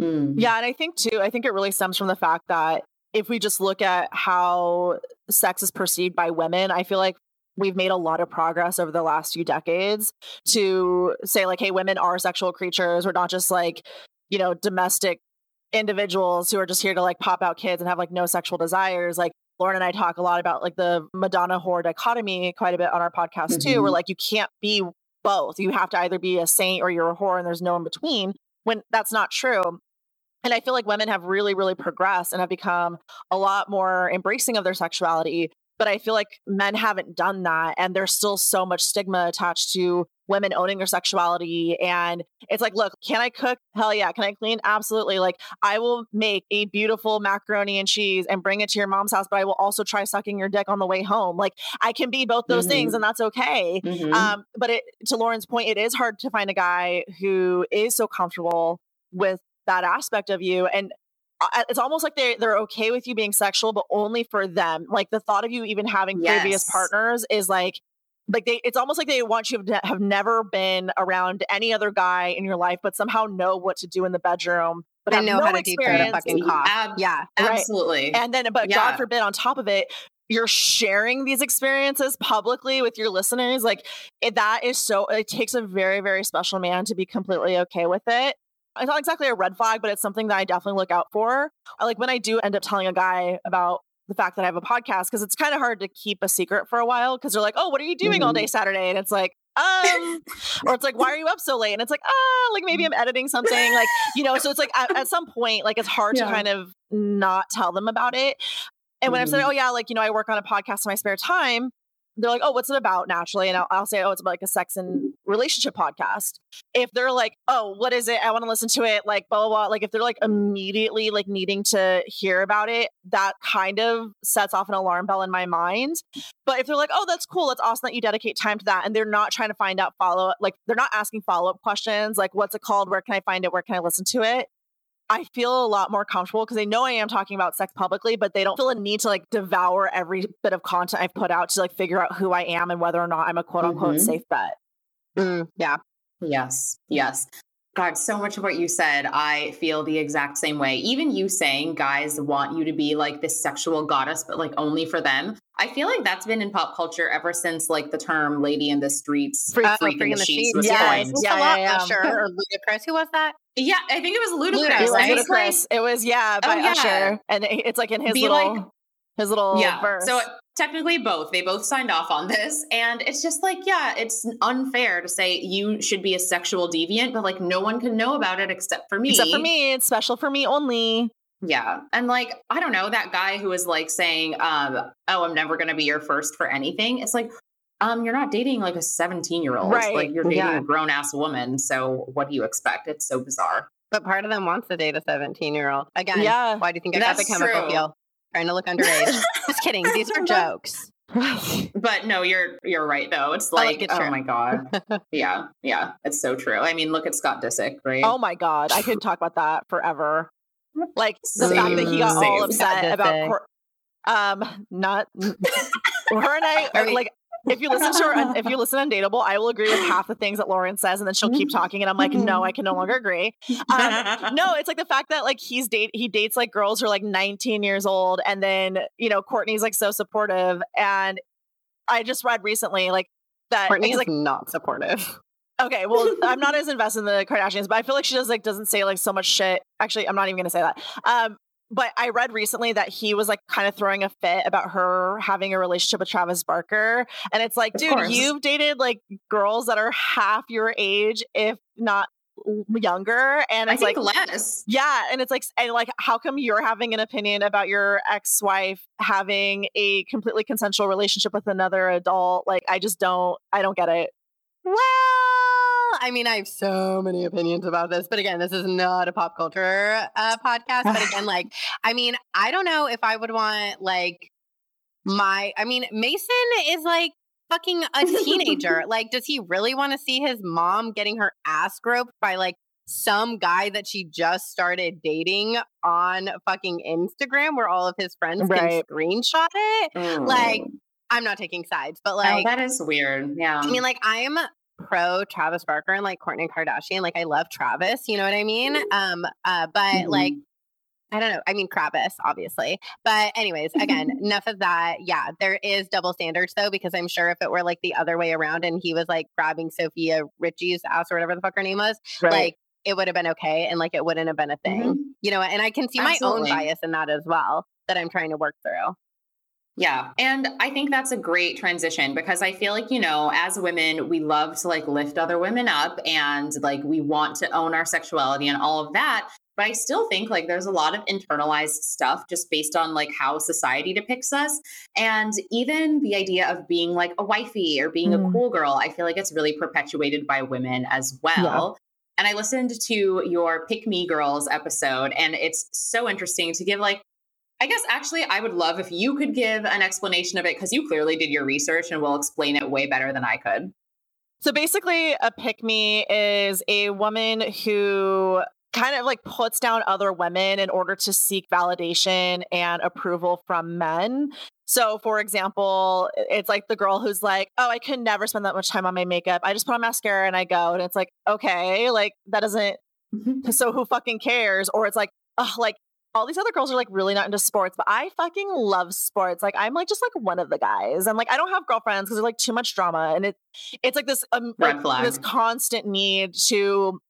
Mm. Yeah, and I think too, I think it really stems from the fact that if we just look at how sex is perceived by women, I feel like we've made a lot of progress over the last few decades to say like hey, women are sexual creatures. We're not just like, you know, domestic individuals who are just here to like pop out kids and have like no sexual desires. Like Lauren and I talk a lot about like the Madonna whore dichotomy quite a bit on our podcast too, where Mhm. like you can't be both. You have to either be a saint or you're a whore and there's no in between when that's not true. And I feel like women have really, really progressed and have become a lot more embracing of their sexuality. But I feel like men haven't done that. And there's still so much stigma attached to women owning their sexuality. And it's like, look, can I cook? Hell yeah. Can I clean? Absolutely. Like, I will make a beautiful macaroni and cheese and bring it to your mom's house, but I will also try sucking your dick on the way home. Like, I can be both those Mhm. things, and that's okay. Mhm. Um, but it, to Lauren's point, it is hard to find a guy who is so comfortable with that aspect of you. And it's almost like they they're okay with you being sexual, but only for them. Like the thought of you even having previous partners is like. Like they, it's almost like they want you to have never been around any other guy in your life, but somehow know what to do in the bedroom, but and have know no how to deep throat a fucking cough. Ab- yeah. right. Absolutely. And then, but Yeah. God forbid, on top of it, you're sharing these experiences publicly with your listeners. Like it, that is so, it takes a very, very special man to be completely okay with it. It's not exactly a red flag, but it's something that I definitely look out for. I like when I do end up telling a guy about the fact that I have a podcast, because it's kind of hard to keep a secret for a while because they're like, oh, what are you doing all Mhm. day Saturday? And it's like, um, or it's like, why are you up so late? And it's like, ah, like maybe I'm editing something, like you know. So it's like at, at some point, like it's hard Yeah. to kind of not tell them about it. And when I'm saying, Mhm. oh yeah, like you know, I work on a podcast in my spare time, they're like, oh, what's it about? Naturally, and I'll, I'll say, oh, it's about like a sex and relationship podcast. If they're like, oh, what is it? I want to listen to it. Like blah blah blah. Like if they're like immediately like needing to hear about it, that kind of sets off an alarm bell in my mind. But if they're like, oh, that's cool, that's awesome that you dedicate time to that, and they're not trying to find out follow up, like they're not asking follow up questions, like what's it called? Where can I find it? Where can I listen to it? I feel a lot more comfortable because they know I am talking about sex publicly, but they don't feel a need to like devour every bit of content I've put out to like figure out who I am and whether or not I'm a quote unquote Mhm. safe bet. Mm, yeah. Yes, yes. God, so much of what you said, I feel the exact same way. Even you saying guys want you to be like this sexual goddess, but like only for them. I feel like that's been in pop culture ever since like the term lady in the streets, Freak- Uh, freak in the sheets was Yes. coined. Yeah, yeah, yeah. Usher or Ludacris. Who was that? Yeah, I think it was ludicrous, Ludacris, It was right? Ludacris. It was yeah Oh, yeah. Usher, and it- it's like in his Be little like- his little yeah. verse. So technically both. They both signed off on this. And it's just like, yeah, it's unfair to say you should be a sexual deviant, but like no one can know about it except for me. Except for me, it's special for me only. Yeah. And like, I don't know, that guy who was like saying, um, oh, I'm never gonna be your first for anything. It's like, um, you're not dating like a 17 year old. Right. Like you're dating Yeah. a grown ass woman. So what do you expect? It's so bizarre. But part of them wants to date a 17 year old. Again, Yeah. why do you think I got the chemical true. peel? Trying to look underage. Just kidding. These are jokes. But no, you're you're right though. It's like like, oh my God. yeah, yeah. It's so true. I mean, look at Scott Disick, right? oh my god, I could talk about that forever. Like the Same, fact that he got same. all upset about say. court. Um, not her and I I are like. If you listen to her, if you listen to Undateable, I will agree with half the things that Lauren says, and then she'll keep talking, and I'm like, no, I can no longer agree. Um, no, it's like the fact that like he's date he dates like girls who are like 19 years old, and then you know Kourtney's like so supportive, and I just read recently like that Kourtney's like not supportive. okay, well I'm not as invested in the Kardashians, but I feel like she does like doesn't say like so much shit. Actually, I'm not even gonna say that. Um, but I read recently that he was like kind of throwing a fit about her having a relationship with Travis Barker, and it's like, Of dude, course. you've dated like girls that are half your age, if not younger, and it's like less. yeah, and it's like, and like, how come you're having an opinion about your ex-wife having a completely consensual relationship with another adult? Like, I just don't, I don't get it. Well, I mean, I have so many opinions about this, but again, this is not a pop culture uh, podcast. But again, like, I mean, I don't know if I would want like my. I mean, Mason is like fucking a teenager. like, does he really want to see his mom getting her ass groped by like some guy that she just started dating on fucking Instagram where all of his friends Right. can screenshot it. Like, Mm. I'm not taking sides, but oh, like, that is weird. Yeah. I mean, like, I'm pro Travis Barker and like Kourtney Kardashian. Like, I love Travis, you know what I mean? Um, uh, but Mhm. like, I don't know. I mean, Kravis, obviously. But, anyways, again, enough of that. Yeah, there is double standards, though, because I'm sure if it were like the other way around and he was like grabbing Sofia Richie's ass or whatever the fuck her name was, Right. like, it would have been okay and like it wouldn't have been a thing, Mhm. you know? And I can see my own bias in that as well that I'm trying to work through. Yeah. And I think that's a great transition because I feel like, you know, as women, we love to like lift other women up and like we want to own our sexuality and all of that. But I still think like there's a lot of internalized stuff just based on like how society depicts us. And even the idea of being like a wifey or being a Mm. cool girl, I feel like it's really perpetuated by women as well. And I listened to your Pick Me Girls episode, and it's so interesting to give like I guess actually, I would love if you could give an explanation of it because you clearly did your research and will explain it way better than I could. So basically, a pick me is a woman who kind of like puts down other women in order to seek validation and approval from men. So, for example, it's like the girl who's like, Oh, I could never spend that much time on my makeup. I just put on mascara and I go. And it's like, Okay, like that doesn't, mm-hmm. so who fucking cares? Or it's like, Oh, like, all these other girls are like really not into sports, but I fucking love sports. Like I'm like just like one of the guys, and like I don't have girlfriends because there's like too much drama, and it it's like this um, like, this constant need to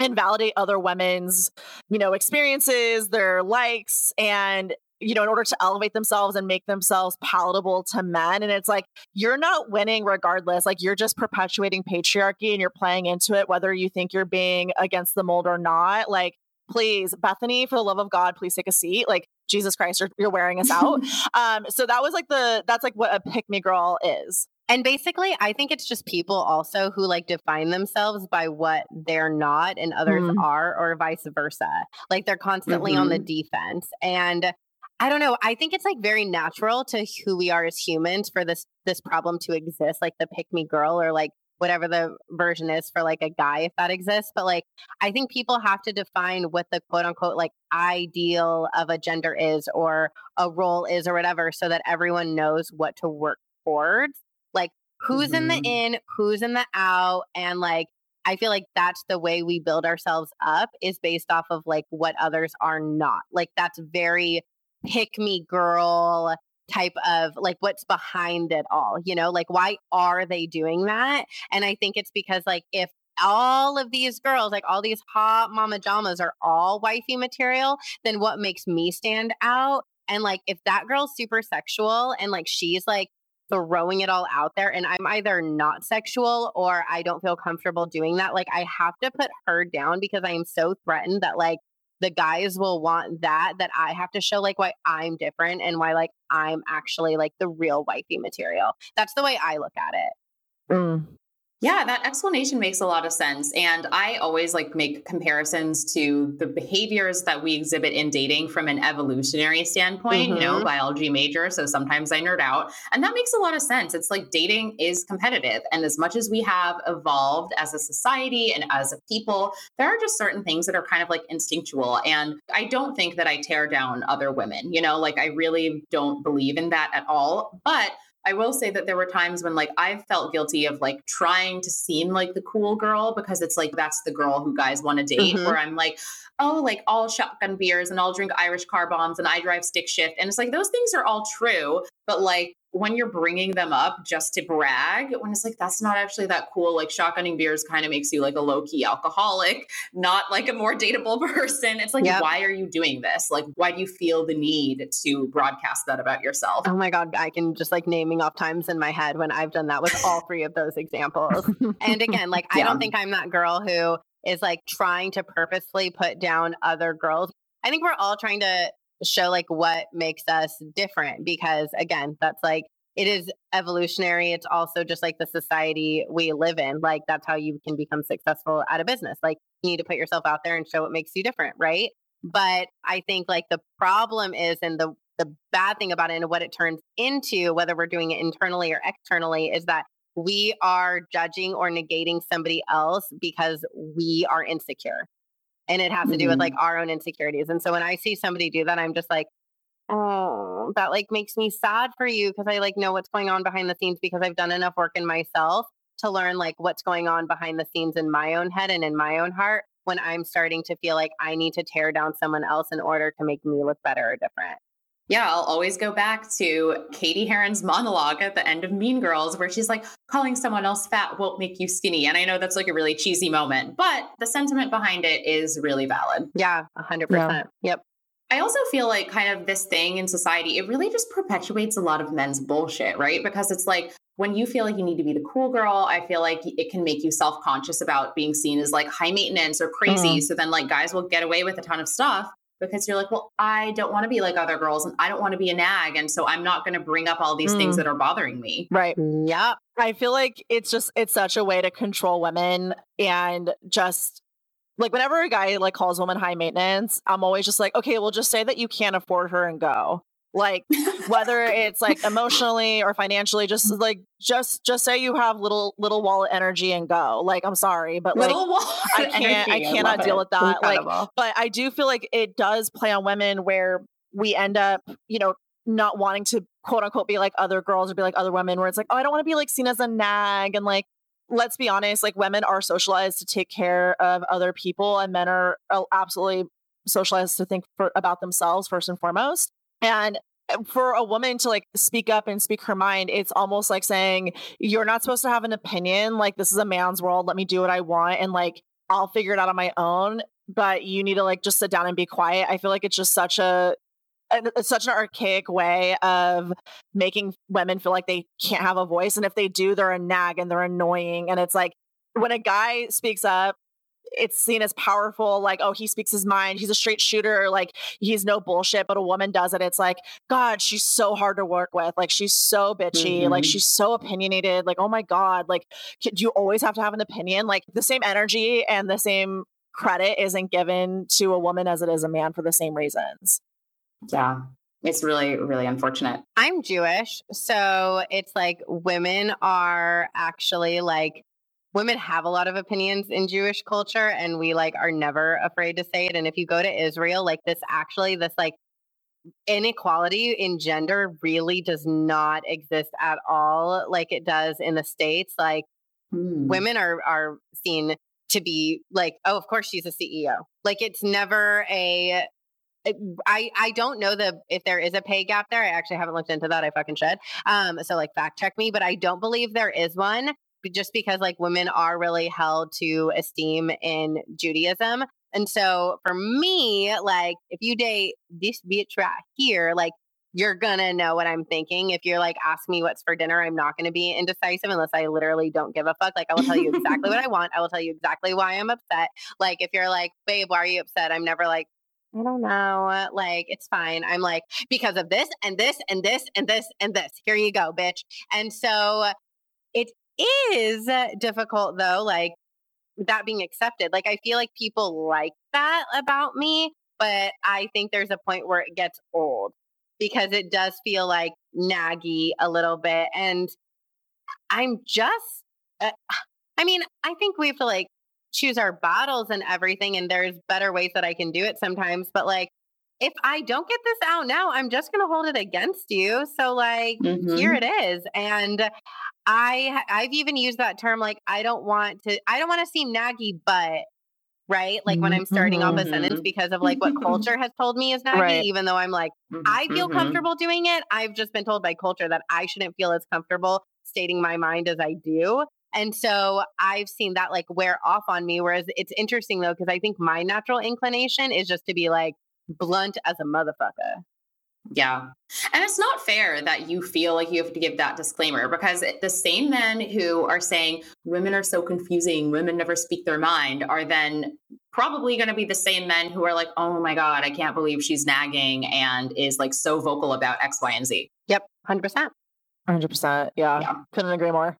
invalidate other women's you know experiences, their likes, and you know in order to elevate themselves and make themselves palatable to men. And it's like you're not winning regardless. Like you're just perpetuating patriarchy and you're playing into it, whether you think you're being against the mold or not. Like please bethany for the love of god please take a seat like jesus christ you're, you're wearing us out um so that was like the that's like what a pick me girl is And basically, I think it's just people also who like define themselves by what they're not and others Mm. are, or vice versa. Like they're constantly on the defense. And I don't know. I think it's like very natural to who we are as humans for this this problem to exist, like the pick me girl or like whatever the version is for like a guy if that exists. But like I think people have to define what the quote unquote like ideal of a gender is or a role is or whatever so that everyone knows what to work towards like who's in the Mhm. in, who's in the out, and like I feel like that's the way we build ourselves up is based off of like what others are not. Like that's very pick me girl type of like what's behind it all, you know? Like why are they doing that? And I think it's because like if all of these girls, like all these hot mama jamas are all wifey material, then what makes me stand out? And like if that girl's super sexual and like she's like throwing it all out there and I'm either not sexual or I don't feel comfortable doing that, like I have to put her down because I am so threatened that like the guys will want that that I have to show like why I'm different and why like I'm actually like the real wifey material. That's the way I look at it. Mm. Yeah, that explanation makes a lot of sense. And I always like make comparisons to the behaviors that we exhibit in dating from an evolutionary standpoint, you know, Mhm. biology major. So sometimes I nerd out. And that makes a lot of sense. It's like dating is competitive. And as much as we have evolved as a society and as a people, there are just certain things that are kind of like instinctual. And I don't think that I tear down other women, you know, like I really don't believe in that at all. But I will say that there were times when like I felt guilty of like trying to seem like the cool girl because it's like that's the girl who guys want to date Mhm. where I'm like, oh, like all shotgun beers and I'll drink Irish car bombs and I drive stick shift. And it's like those things are all true, but like when you're bringing them up just to brag, when it's like that's not actually that cool. Like shotgunning beers kind of makes you like a low key alcoholic, not like a more dateable person. It's like, Yep. why are you doing this? Like, why do you feel the need to broadcast that about yourself? Oh my God, I can just like naming off times in my head when I've done that with all three of those examples. And again, like I don't think I'm that girl who is like trying to purposely put down other girls. I think we're all trying to show like what makes us different because again, that's like it is evolutionary. It's also just like the society we live in. Like that's how you can become successful at a business. Like you need to put yourself out there and show what makes you different, right? But I think like the problem is and the the bad thing about it and what it turns into, whether we're doing it internally or externally, is that we are judging or negating somebody else because we are insecure. And it has to do mm-hmm. with like our own insecurities. And so when I see somebody do that, I'm just like, oh, that like makes me sad for you because I like know what's going on behind the scenes because I've done enough work in myself to learn like what's going on behind the scenes in my own head and in my own heart when I'm starting to feel like I need to tear down someone else in order to make me look better or different. Yeah, I'll always go back to Cady Heron's monologue at the end of Mean Girls, where she's like, calling someone else fat won't make you skinny. And I know that's like a really cheesy moment, but the sentiment behind it is really valid. Yeah, 100%. Yeah. Yep. I also feel like kind of this thing in society, it really just perpetuates a lot of men's bullshit, right? Because it's like when you feel like you need to be the cool girl, I feel like it can make you self conscious about being seen as like high maintenance or crazy. Mm. So then, like, guys will get away with a ton of stuff because you're like, well, I don't want to be like other girls and I don't want to be a nag. And so I'm not going to bring up all these mm. things that are bothering me. Right. Yeah. I feel like it's just, it's such a way to control women and just like whenever a guy like calls women high maintenance, I'm always just like, okay, well, just say that you can't afford her and go like whether it's like emotionally or financially just like just just say you have little little wallet energy and go like i'm sorry but like i can't energy. i cannot I deal it. with that Incredible. like but i do feel like it does play on women where we end up you know not wanting to quote unquote be like other girls or be like other women where it's like oh i don't want to be like seen as a nag and like let's be honest like women are socialized to take care of other people and men are uh, absolutely socialized to think for, about themselves first and foremost and for a woman to like speak up and speak her mind, it's almost like saying, You're not supposed to have an opinion. Like, this is a man's world. Let me do what I want. And like, I'll figure it out on my own. But you need to like just sit down and be quiet. I feel like it's just such a, it's such an archaic way of making women feel like they can't have a voice. And if they do, they're a nag and they're annoying. And it's like when a guy speaks up it's seen as powerful like oh he speaks his mind he's a straight shooter like he's no bullshit but a woman does it it's like god she's so hard to work with like she's so bitchy mm-hmm. like she's so opinionated like oh my god like do you always have to have an opinion? Like the same energy and the same credit isn't given to a woman as it is a man for the same reasons. Yeah it's really really unfortunate. I'm jewish so it's like women are actually like women have a lot of opinions in Jewish culture and we like are never afraid to say it. And if you go to Israel, like this actually, this like inequality in gender really does not exist at all like it does in the States. Like mm. women are are seen to be like, oh, of course she's a CEO. Like it's never a I I don't know the if there is a pay gap there. I actually haven't looked into that. I fucking should. Um, so like fact check me, but I don't believe there is one just because like women are really held to esteem in Judaism. And so for me, like if you date this bitch right here, like you're gonna know what I'm thinking. If you're like, ask me what's for dinner, I'm not gonna be indecisive unless I literally don't give a fuck. Like I will tell you exactly what I want. I will tell you exactly why I'm upset. Like if you're like, babe, why are you upset? I'm never like, I don't know. Like, it's fine. I'm like, because of this and this and this and this and this. Here you go, bitch. And so it is difficult though, like that being accepted. Like I feel like people like that about me, but I think there's a point where it gets old because it does feel like naggy a little bit. And I'm just, uh, I mean, I think we have to like choose our bottles and everything. And there's better ways that I can do it sometimes. But like, if I don't get this out now, I'm just going to hold it against you. So like mm-hmm. here it is. And I I've even used that term like I don't want to I don't want to seem naggy, but right? Like when I'm starting mm-hmm. off a sentence mm-hmm. because of like what culture has told me is naggy, right. even though I'm like, I feel mm-hmm. comfortable doing it. I've just been told by culture that I shouldn't feel as comfortable stating my mind as I do. And so I've seen that like wear off on me. Whereas it's interesting though, because I think my natural inclination is just to be like blunt as a motherfucker. Yeah. And it's not fair that you feel like you have to give that disclaimer because the same men who are saying women are so confusing, women never speak their mind, are then probably going to be the same men who are like, oh my God, I can't believe she's nagging and is like so vocal about X, Y, and Z. Yep. 100%. 100%. Yeah. yeah. Couldn't agree more.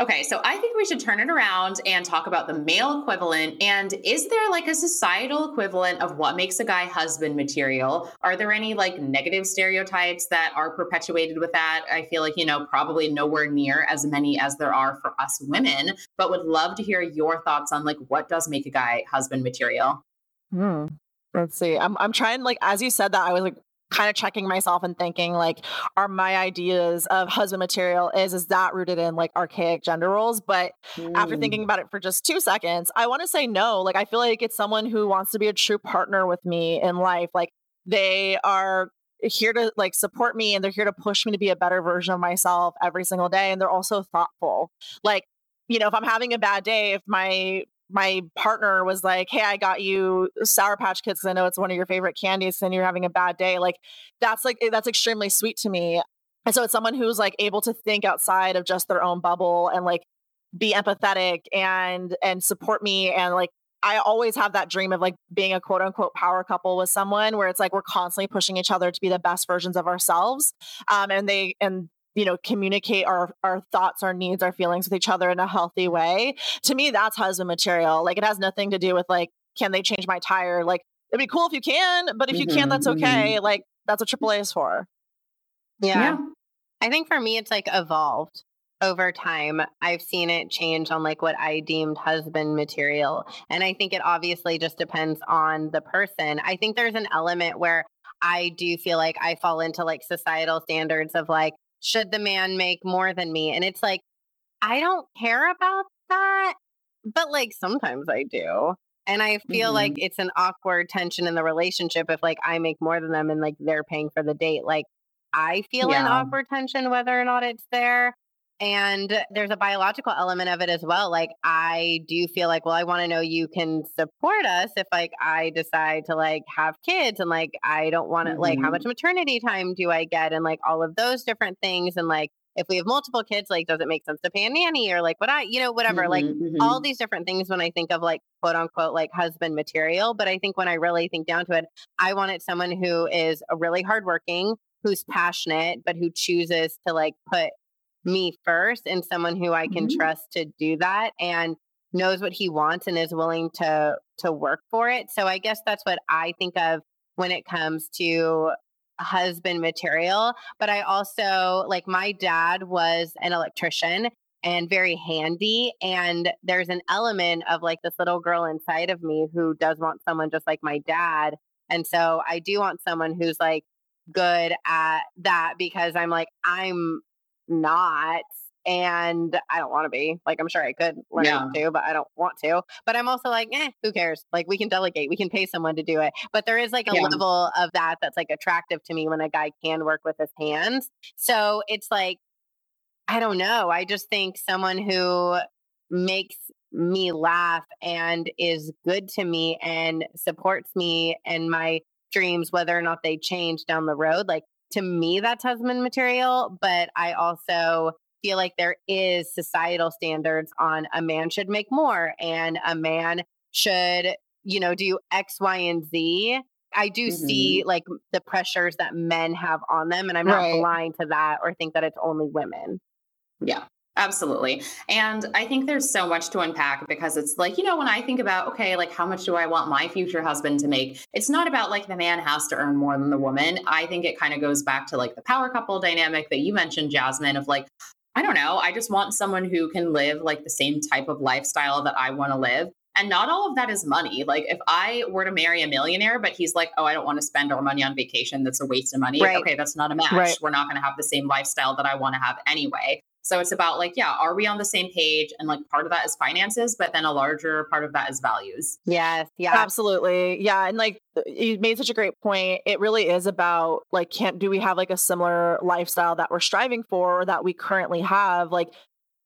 Okay, so I think we should turn it around and talk about the male equivalent. And is there like a societal equivalent of what makes a guy husband material? Are there any like negative stereotypes that are perpetuated with that? I feel like, you know, probably nowhere near as many as there are for us women, but would love to hear your thoughts on like what does make a guy husband material? Hmm. Let's see. I'm I'm trying like as you said that I was like kind of checking myself and thinking like are my ideas of husband material is is that rooted in like archaic gender roles? But mm. after thinking about it for just 2 seconds I want to say no. Like I feel like it's someone who wants to be a true partner with me in life. Like they are here to like support me and they're here to push me to be a better version of myself every single day and they're also thoughtful. Like you know if i'm having a bad day if my my partner was like, Hey, I got you Sour Patch Kids because I know it's one of your favorite candies and you're having a bad day. Like, that's like, that's extremely sweet to me. And so it's someone who's like able to think outside of just their own bubble and like be empathetic and, and support me. And like, I always have that dream of like being a quote unquote power couple with someone where it's like we're constantly pushing each other to be the best versions of ourselves. Um, and they, and you know communicate our our thoughts our needs our feelings with each other in a healthy way to me that's husband material like it has nothing to do with like can they change my tire like it'd be cool if you can but if mm-hmm, you can't that's mm-hmm. okay mm-hmm. like that's what aaa is for yeah. yeah i think for me it's like evolved over time i've seen it change on like what i deemed husband material and i think it obviously just depends on the person i think there's an element where i do feel like i fall into like societal standards of like should the man make more than me? And it's like, I don't care about that, but like sometimes I do. And I feel mm-hmm. like it's an awkward tension in the relationship if like I make more than them and like they're paying for the date. Like I feel yeah. an awkward tension whether or not it's there. And there's a biological element of it as well. Like, I do feel like, well, I want to know you can support us if, like, I decide to, like, have kids and, like, I don't want to, mm-hmm. like, how much mm-hmm. maternity time do I get? And, like, all of those different things. And, like, if we have multiple kids, like, does it make sense to pay a nanny or, like, what I, you know, whatever. Mm-hmm, like, mm-hmm. all these different things when I think of, like, quote unquote, like, husband material. But I think when I really think down to it, I wanted someone who is a really hardworking, who's passionate, but who chooses to, like, put me first and someone who I can mm-hmm. trust to do that and knows what he wants and is willing to to work for it. So I guess that's what I think of when it comes to husband material, but I also like my dad was an electrician and very handy and there's an element of like this little girl inside of me who does want someone just like my dad. And so I do want someone who's like good at that because I'm like I'm not and I don't want to be. Like I'm sure I could learn yeah. to, but I don't want to. But I'm also like, eh, who cares? Like we can delegate, we can pay someone to do it. But there is like a yeah. level of that that's like attractive to me when a guy can work with his hands. So it's like, I don't know. I just think someone who makes me laugh and is good to me and supports me and my dreams, whether or not they change down the road, like to me that's husband material but i also feel like there is societal standards on a man should make more and a man should you know do x y and z i do mm-hmm. see like the pressures that men have on them and i'm not right. blind to that or think that it's only women yeah Absolutely. And I think there's so much to unpack because it's like, you know, when I think about, okay, like how much do I want my future husband to make? It's not about like the man has to earn more than the woman. I think it kind of goes back to like the power couple dynamic that you mentioned, Jasmine, of like, I don't know, I just want someone who can live like the same type of lifestyle that I want to live. And not all of that is money. Like if I were to marry a millionaire, but he's like, oh, I don't want to spend our money on vacation. That's a waste of money. Right. Okay, that's not a match. Right. We're not going to have the same lifestyle that I want to have anyway. So it's about like, yeah, are we on the same page? And like part of that is finances, but then a larger part of that is values. Yes. Yeah. Absolutely. Yeah. And like you made such a great point. It really is about like, can't do we have like a similar lifestyle that we're striving for or that we currently have? Like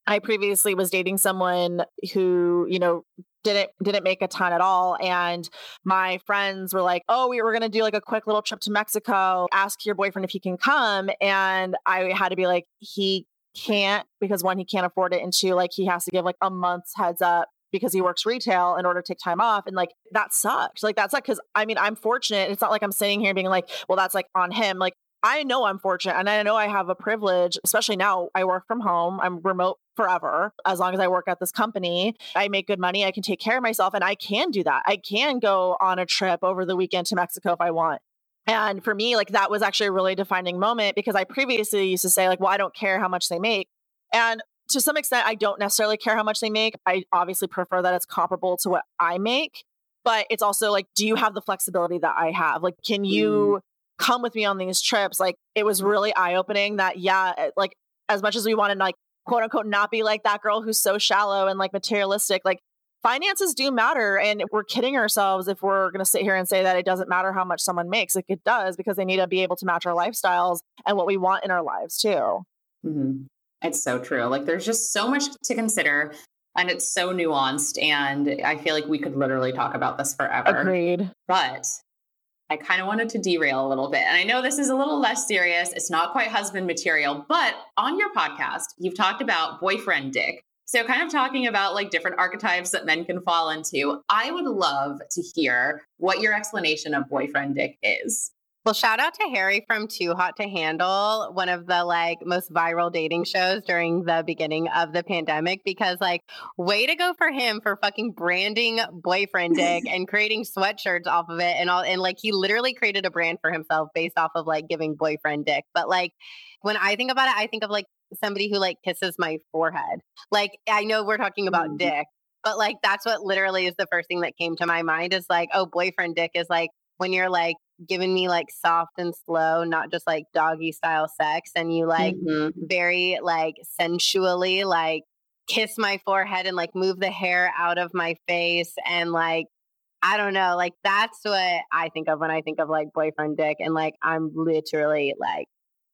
I previously was dating someone who, you know, didn't didn't make a ton at all and my friends were like oh we were going to do like a quick little trip to mexico ask your boyfriend if he can come and i had to be like he can't because one, he can't afford it, and two, like he has to give like a month's heads up because he works retail in order to take time off. And like that sucks. Like that sucks because I mean, I'm fortunate. It's not like I'm sitting here being like, well, that's like on him. Like I know I'm fortunate and I know I have a privilege, especially now I work from home. I'm remote forever. As long as I work at this company, I make good money. I can take care of myself and I can do that. I can go on a trip over the weekend to Mexico if I want. And for me, like that was actually a really defining moment because I previously used to say, like, well, I don't care how much they make. And to some extent, I don't necessarily care how much they make. I obviously prefer that it's comparable to what I make. But it's also like, do you have the flexibility that I have? Like, can you mm. come with me on these trips? Like, it was really eye opening that, yeah, like, as much as we want to, like, quote unquote, not be like that girl who's so shallow and like materialistic, like, finances do matter and we're kidding ourselves if we're going to sit here and say that it doesn't matter how much someone makes like it does because they need to be able to match our lifestyles and what we want in our lives too mm-hmm. it's so true like there's just so much to consider and it's so nuanced and i feel like we could literally talk about this forever agreed but I kind of wanted to derail a little bit. And I know this is a little less serious. It's not quite husband material, but on your podcast, you've talked about boyfriend dick. So, kind of talking about like different archetypes that men can fall into, I would love to hear what your explanation of boyfriend dick is. Well, shout out to Harry from Too Hot to Handle, one of the like most viral dating shows during the beginning of the pandemic, because like, way to go for him for fucking branding boyfriend dick and creating sweatshirts off of it and all. And like, he literally created a brand for himself based off of like giving boyfriend dick. But like, when I think about it, I think of like somebody who like kisses my forehead. Like I know we're talking about mm-hmm. dick, but like that's what literally is the first thing that came to my mind is like, oh, boyfriend dick is like when you're like giving me like soft and slow, not just like doggy style sex, and you like mm-hmm. very like sensually like kiss my forehead and like move the hair out of my face and like I don't know, like that's what I think of when I think of like boyfriend dick and like I'm literally like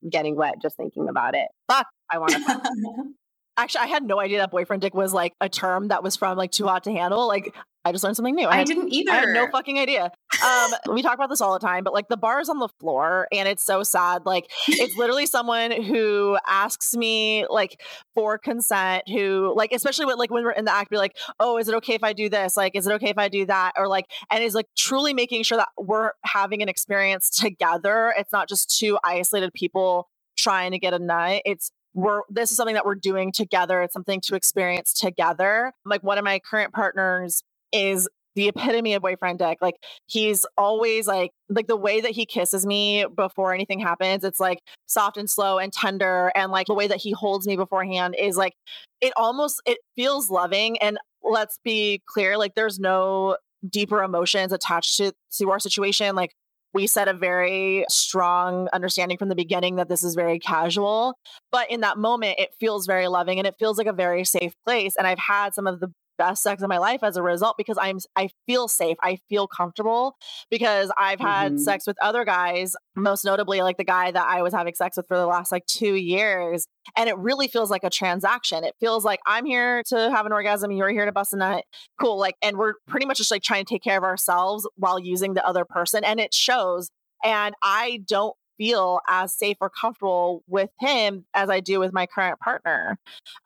getting wet just thinking about it. Fuck, I want to. Actually, I had no idea that boyfriend dick was like a term that was from like too hot to handle. Like I just learned something new. I, I didn't either. I had no fucking idea. Um, we talk about this all the time, but like the bar is on the floor and it's so sad. Like it's literally someone who asks me like for consent, who like, especially with like when we're in the act, be like, oh, is it okay if I do this? Like, is it okay if I do that? Or like, and is like truly making sure that we're having an experience together. It's not just two isolated people trying to get a nut. It's we're this is something that we're doing together. It's something to experience together. Like one of my current partners is the epitome of boyfriend dick. Like he's always like like the way that he kisses me before anything happens, it's like soft and slow and tender. And like the way that he holds me beforehand is like it almost it feels loving. And let's be clear, like there's no deeper emotions attached to to our situation. Like we set a very strong understanding from the beginning that this is very casual. But in that moment, it feels very loving and it feels like a very safe place. And I've had some of the best sex of my life as a result because I'm I feel safe. I feel comfortable because I've had mm-hmm. sex with other guys, most notably like the guy that I was having sex with for the last like 2 years and it really feels like a transaction. It feels like I'm here to have an orgasm, you're here to bust a nut. Cool. Like and we're pretty much just like trying to take care of ourselves while using the other person and it shows and I don't feel as safe or comfortable with him as I do with my current partner.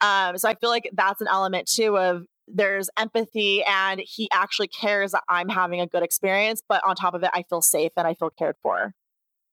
Um, so I feel like that's an element too of there's empathy and he actually cares that I'm having a good experience. But on top of it, I feel safe and I feel cared for.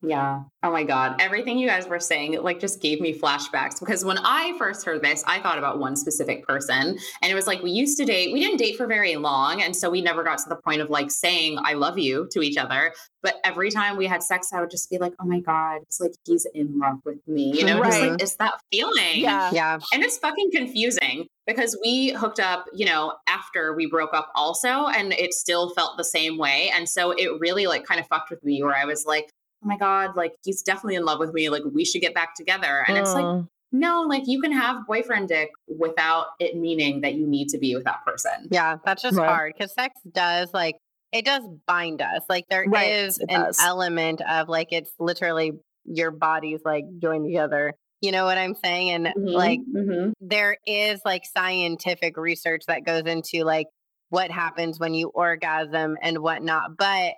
Yeah. Oh my God. Everything you guys were saying, like, just gave me flashbacks because when I first heard this, I thought about one specific person. And it was like, we used to date, we didn't date for very long. And so we never got to the point of like saying, I love you to each other. But every time we had sex, I would just be like, oh my God, it's like he's in love with me. You know, right. just like, it's that feeling. Yeah. Yeah. And it's fucking confusing because we hooked up, you know, after we broke up also, and it still felt the same way. And so it really like kind of fucked with me where I was like, oh my God, like he's definitely in love with me. Like we should get back together. And it's like, no, like you can have boyfriend dick without it meaning that you need to be with that person. Yeah, that's just right. hard because sex does like, it does bind us. Like there right, is an does. element of like, it's literally your bodies like joined together. You know what I'm saying? And mm-hmm, like, mm-hmm. There is like scientific research that goes into like what happens when you orgasm and whatnot. But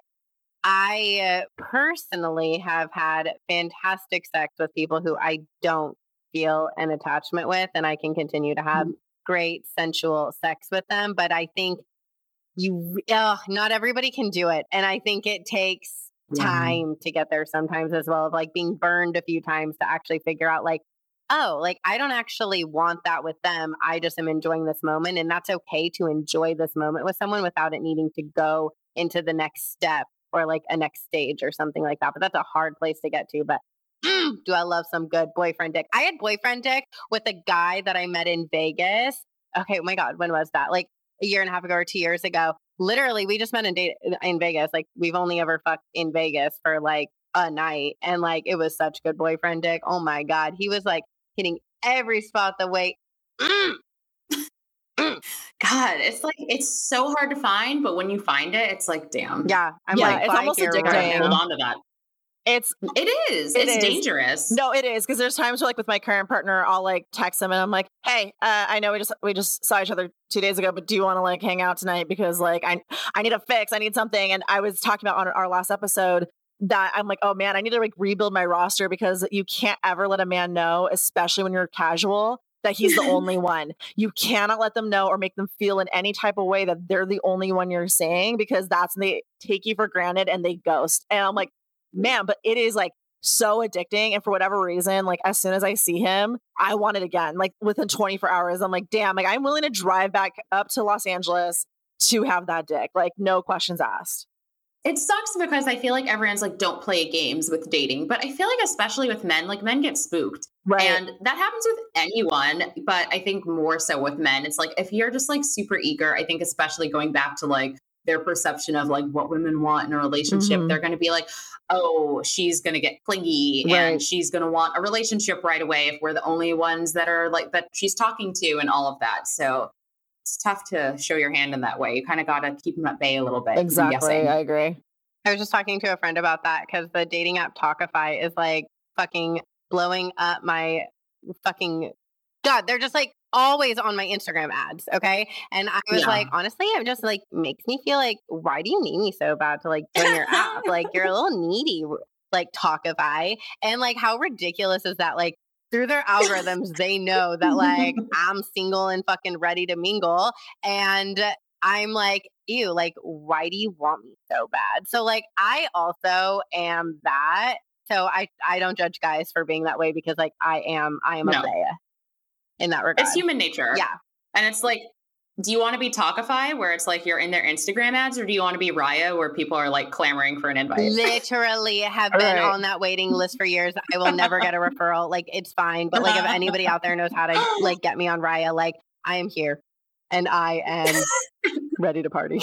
I uh, personally have had fantastic sex with people who I don't feel an attachment with, and I can continue to have mm-hmm. great sensual sex with them. But I think you, oh, not everybody can do it. And I think it takes time to get there sometimes as well of like being burned a few times to actually figure out like oh like i don't actually want that with them i just am enjoying this moment and that's okay to enjoy this moment with someone without it needing to go into the next step or like a next stage or something like that but that's a hard place to get to but mm, do i love some good boyfriend dick i had boyfriend dick with a guy that i met in vegas okay oh my god when was that like a year and a half ago or two years ago literally we just met in date in Vegas. Like we've only ever fucked in Vegas for like a night. And like it was such good boyfriend dick. Oh my God. He was like hitting every spot the way. Mm. God, it's like it's so hard to find, but when you find it, it's like, damn. Yeah, I'm yeah, like, it's almost addicting. Right hold on to that. It's it is. It it's is. dangerous. No, it is because there's times where like with my current partner, I'll like text him and I'm like, "Hey, uh, I know we just we just saw each other two days ago, but do you want to like hang out tonight? Because like I I need a fix, I need something." And I was talking about on our last episode that I'm like, "Oh man, I need to like rebuild my roster because you can't ever let a man know, especially when you're casual." That he's the only one. You cannot let them know or make them feel in any type of way that they're the only one you're seeing because that's when they take you for granted and they ghost. And I'm like, man, but it is like so addicting. And for whatever reason, like as soon as I see him, I want it again. Like within 24 hours, I'm like, damn, like I'm willing to drive back up to Los Angeles to have that dick. Like no questions asked. It sucks because I feel like everyone's like, don't play games with dating. But I feel like, especially with men, like men get spooked. Right. And that happens with anyone. But I think more so with men. It's like, if you're just like super eager, I think, especially going back to like their perception of like what women want in a relationship, mm-hmm. they're going to be like, oh, she's going to get clingy right. and she's going to want a relationship right away if we're the only ones that are like that she's talking to and all of that. So it's tough to show your hand in that way. You kind of got to keep them at bay a little bit. Exactly. I agree. I was just talking to a friend about that because the dating app Talkify is like fucking blowing up my fucking God. They're just like always on my Instagram ads. Okay. And I was yeah. like, honestly, it just like makes me feel like, why do you need me so bad to like join your app? like you're a little needy, like Talkify. And like, how ridiculous is that? Like, through their algorithms, they know that like I'm single and fucking ready to mingle. And I'm like, ew, like, why do you want me so bad? So like I also am that. So I I don't judge guys for being that way because like I am I am no. a Leia in that regard. It's human nature. Yeah. And it's like, do you want to be Talkify where it's like you're in their Instagram ads, or do you want to be Raya where people are like clamoring for an invite? Literally have been right. on that waiting list for years. I will never get a referral. Like it's fine. But like if anybody out there knows how to like get me on Raya, like I am here and I am ready to party.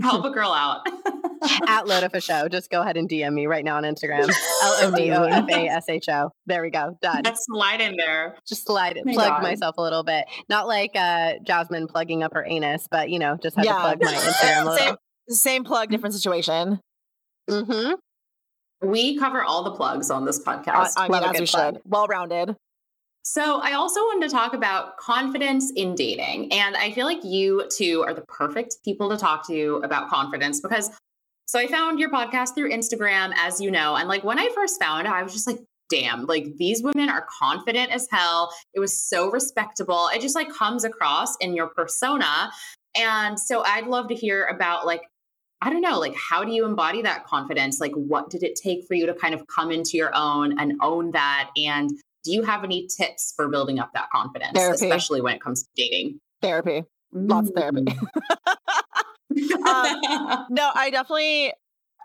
Help a girl out. At Lodafa Show. Just go ahead and DM me right now on Instagram. L O D O F A S H O. There we go. Done. Just slide in there. Just slide it. Oh plug God. myself a little bit. Not like uh, Jasmine plugging up her anus, but you know, just have yeah. to plug my Instagram a little. Same, same plug, different situation. Mm-hmm. We cover all the plugs on this podcast. I, I mean, as we should. Well rounded. So, I also wanted to talk about confidence in dating. And I feel like you two are the perfect people to talk to about confidence because so I found your podcast through Instagram, as you know. And like when I first found it, I was just like, damn, like these women are confident as hell. It was so respectable. It just like comes across in your persona. And so I'd love to hear about like, I don't know, like how do you embody that confidence? Like what did it take for you to kind of come into your own and own that? And do you have any tips for building up that confidence, therapy. especially when it comes to dating? Therapy. Lots of therapy. um, no, I definitely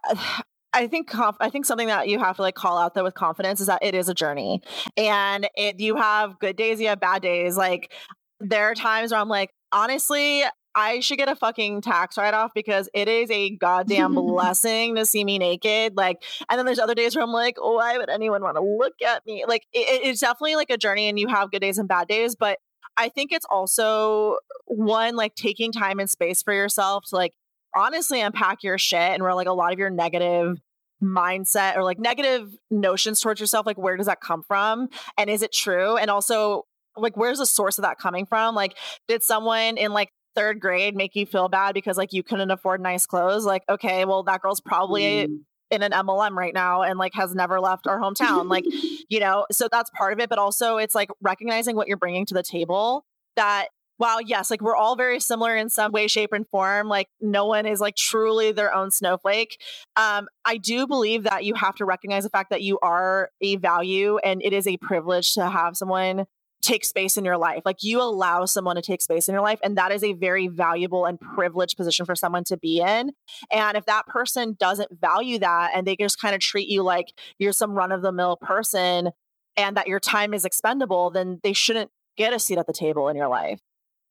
I think conf- I think something that you have to like call out though with confidence is that it is a journey, and it you have good days, you have bad days. Like there are times where I'm like, honestly, I should get a fucking tax write off because it is a goddamn blessing to see me naked. Like, and then there's other days where I'm like, oh, why would anyone want to look at me? Like, it, it's definitely like a journey, and you have good days and bad days. But I think it's also one like taking time and space for yourself to like honestly unpack your shit and where like a lot of your negative mindset or like negative notions towards yourself like where does that come from and is it true and also like where's the source of that coming from like did someone in like third grade make you feel bad because like you couldn't afford nice clothes like okay well that girl's probably mm. in an mlm right now and like has never left our hometown like you know so that's part of it but also it's like recognizing what you're bringing to the table that Wow, yes, like we're all very similar in some way, shape, and form. Like no one is like truly their own snowflake. Um, I do believe that you have to recognize the fact that you are a value and it is a privilege to have someone take space in your life. Like you allow someone to take space in your life. And that is a very valuable and privileged position for someone to be in. And if that person doesn't value that and they just kind of treat you like you're some run of the mill person and that your time is expendable, then they shouldn't get a seat at the table in your life.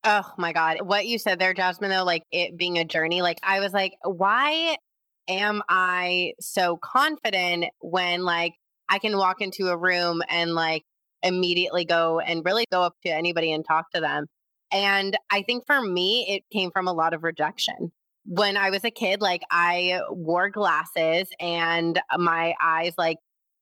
Oh my God. What you said there, Jasmine, though, like it being a journey, like I was like, why am I so confident when like I can walk into a room and like immediately go and really go up to anybody and talk to them? And I think for me, it came from a lot of rejection. When I was a kid, like I wore glasses and my eyes like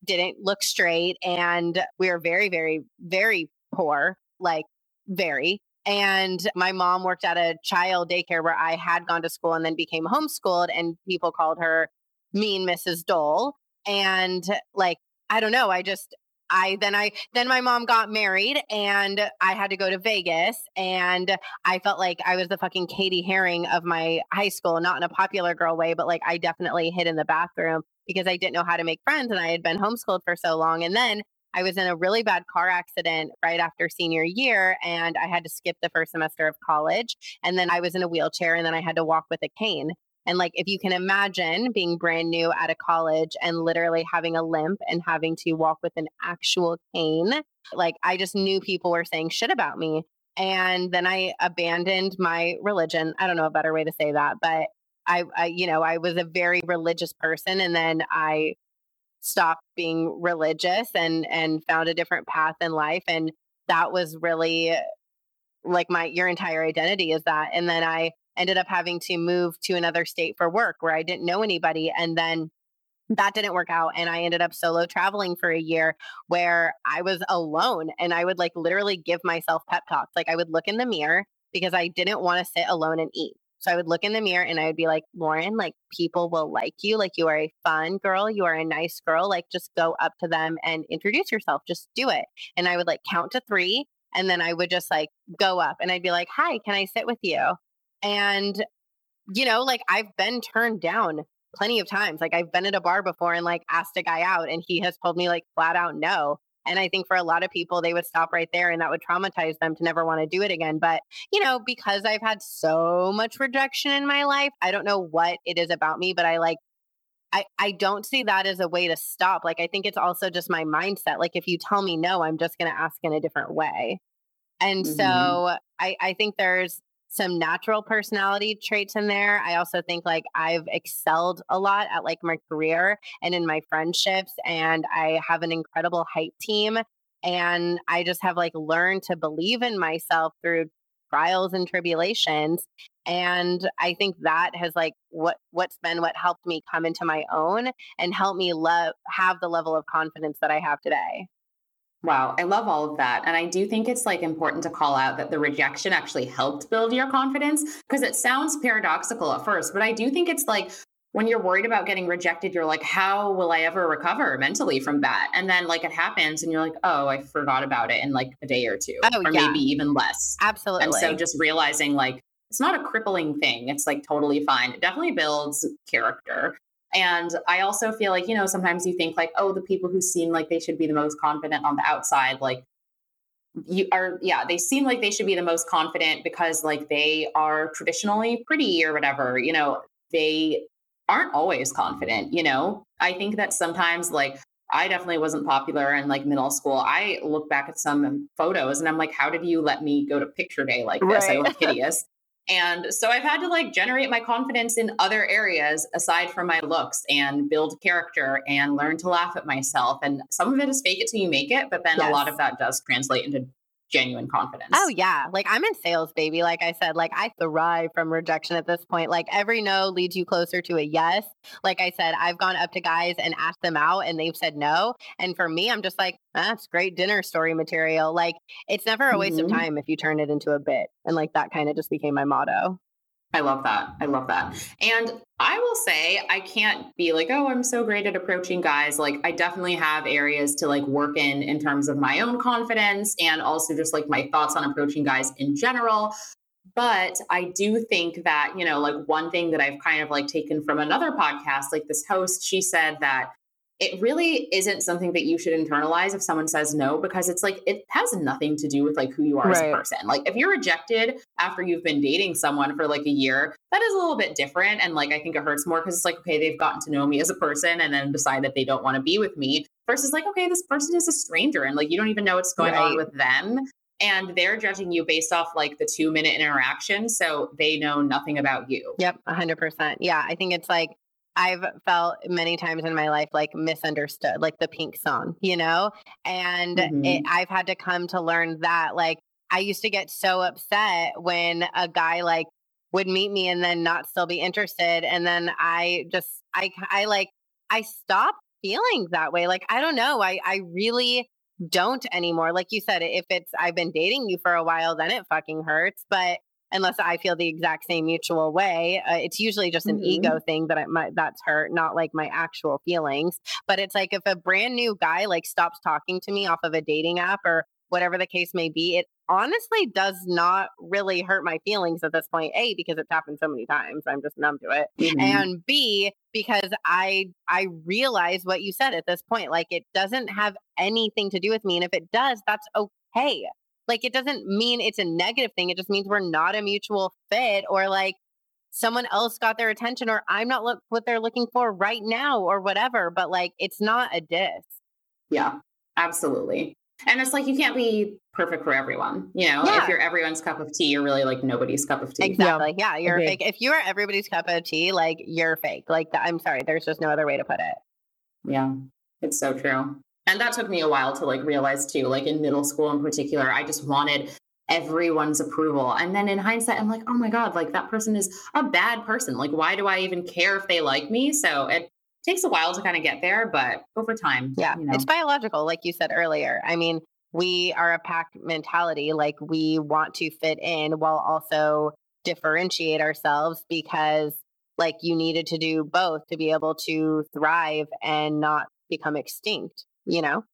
didn't look straight and we were very, very, very poor, like very. And my mom worked at a child daycare where I had gone to school and then became homeschooled, and people called her mean Mrs. Dole. And like, I don't know, I just, I then I then my mom got married and I had to go to Vegas and I felt like I was the fucking Cady Heron of my high school, not in a popular girl way, but like I definitely hid in the bathroom because I didn't know how to make friends and I had been homeschooled for so long. And then I was in a really bad car accident right after senior year and I had to skip the first semester of college. And then I was in a wheelchair and then I had to walk with a cane. And like, if you can imagine being brand new at a college and literally having a limp and having to walk with an actual cane, like, I just knew people were saying shit about me. And then I abandoned my religion. I don't know a better way to say that, but I, I you know, I was a very religious person. And then I stopped being religious and and found a different path in life and that was really like my your entire identity is that and then i ended up having to move to another state for work where i didn't know anybody and then that didn't work out and i ended up solo traveling for a year where i was alone and i would like literally give myself pep talks like i would look in the mirror because i didn't want to sit alone and eat so I would look in the mirror and I would be like, Lauren, like people will like you. Like you are a fun girl. You are a nice girl. Like just go up to them and introduce yourself. Just do it. And I would like count to three. And then I would just like go up and I'd be like, hi, can I sit with you? And, you know, like I've been turned down plenty of times. Like I've been at a bar before and like asked a guy out and he has told me like flat out no. And I think for a lot of people, they would stop right there and that would traumatize them to never want to do it again. But, you know, because I've had so much rejection in my life, I don't know what it is about me, but I like, I, I don't see that as a way to stop. Like, I think it's also just my mindset. Like, if you tell me no, I'm just going to ask in a different way. And mm-hmm. so I, I think there's some natural personality traits in there. I also think like I've excelled a lot at like my career and in my friendships and I have an incredible hype team and I just have like learned to believe in myself through trials and tribulations and I think that has like what what's been what helped me come into my own and help me love have the level of confidence that I have today. Wow, I love all of that. And I do think it's like important to call out that the rejection actually helped build your confidence because it sounds paradoxical at first, but I do think it's like when you're worried about getting rejected, you're like, how will I ever recover mentally from that? And then like it happens and you're like, oh, I forgot about it in like a day or two, oh, or yeah. maybe even less. Absolutely. And so just realizing like it's not a crippling thing. It's like totally fine. It definitely builds character. And I also feel like, you know, sometimes you think like, oh, the people who seem like they should be the most confident on the outside, like you are, yeah, they seem like they should be the most confident because like they are traditionally pretty or whatever, you know, they aren't always confident, you know? I think that sometimes like I definitely wasn't popular in like middle school. I look back at some photos and I'm like, how did you let me go to picture day like this? Right. I look hideous. And so I've had to like generate my confidence in other areas aside from my looks and build character and learn to laugh at myself. And some of it is fake it till you make it, but then yes. a lot of that does translate into genuine confidence. Oh yeah. Like I'm in sales, baby. Like I said, like I thrive from rejection at this point. Like every no leads you closer to a yes. Like I said, I've gone up to guys and asked them out and they've said no. And for me, I'm just like, that's great dinner story material. Like it's never a waste mm-hmm. of time if you turn it into a bit. And like that kind of just became my motto. I love that. I love that. And I will say I can't be like, "Oh, I'm so great at approaching guys." Like I definitely have areas to like work in in terms of my own confidence and also just like my thoughts on approaching guys in general. But I do think that, you know, like one thing that I've kind of like taken from another podcast, like this host, she said that it really isn't something that you should internalize if someone says no because it's like it has nothing to do with like who you are right. as a person like if you're rejected after you've been dating someone for like a year that is a little bit different and like i think it hurts more because it's like okay they've gotten to know me as a person and then decide that they don't want to be with me versus like okay this person is a stranger and like you don't even know what's going right. on with them and they're judging you based off like the two minute interaction so they know nothing about you yep 100% yeah i think it's like I've felt many times in my life like misunderstood, like the pink song, you know? And mm-hmm. it, I've had to come to learn that like I used to get so upset when a guy like would meet me and then not still be interested. And then I just, I, I like, I stopped feeling that way. Like, I don't know. I, I really don't anymore. Like you said, if it's, I've been dating you for a while, then it fucking hurts. But unless I feel the exact same mutual way. Uh, it's usually just an mm-hmm. ego thing that I my, that's hurt, not like my actual feelings. But it's like if a brand new guy like stops talking to me off of a dating app or whatever the case may be, it honestly does not really hurt my feelings at this point. A because it's happened so many times, I'm just numb to it, mm-hmm. and B because I I realize what you said at this point. Like it doesn't have anything to do with me, and if it does, that's okay like it doesn't mean it's a negative thing. It just means we're not a mutual fit or like someone else got their attention or I'm not look what they're looking for right now or whatever. But like it's not a diss. Yeah, absolutely. And it's like you can't be perfect for everyone. You know, yeah. if you're everyone's cup of tea, you're really like nobody's cup of tea. Exactly. Yeah, yeah you're okay. fake. If you are everybody's cup of tea, like you're fake. Like I'm sorry, there's just no other way to put it. Yeah, it's so true. And that took me a while to like realize too, like in middle school in particular, I just wanted everyone's approval. And then in hindsight, I'm like, oh my God, like that person is a bad person. Like, why do I even care if they like me? So it takes a while to kind of get there, but over time. Yeah. You know. It's biological, like you said earlier. I mean, we are a pack mentality. Like we want to fit in while also differentiate ourselves because like you needed to do both to be able to thrive and not become extinct you know?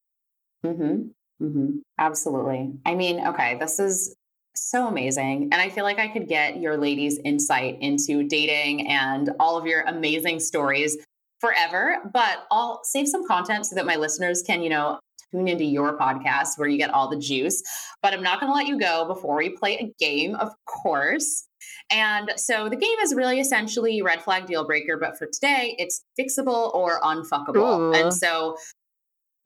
Mm-hmm. Mm-hmm. Absolutely. I mean, okay, this is so amazing. And I feel like I could get your ladies' insight into dating and all of your amazing stories forever, but I'll save some content so that my listeners can, you know, tune into your podcast where you get all the juice. But I'm not going to let you go before we play a game, of course. And so the game is really essentially red flag deal breaker, but for today, it's fixable or unfuckable. Ooh. And so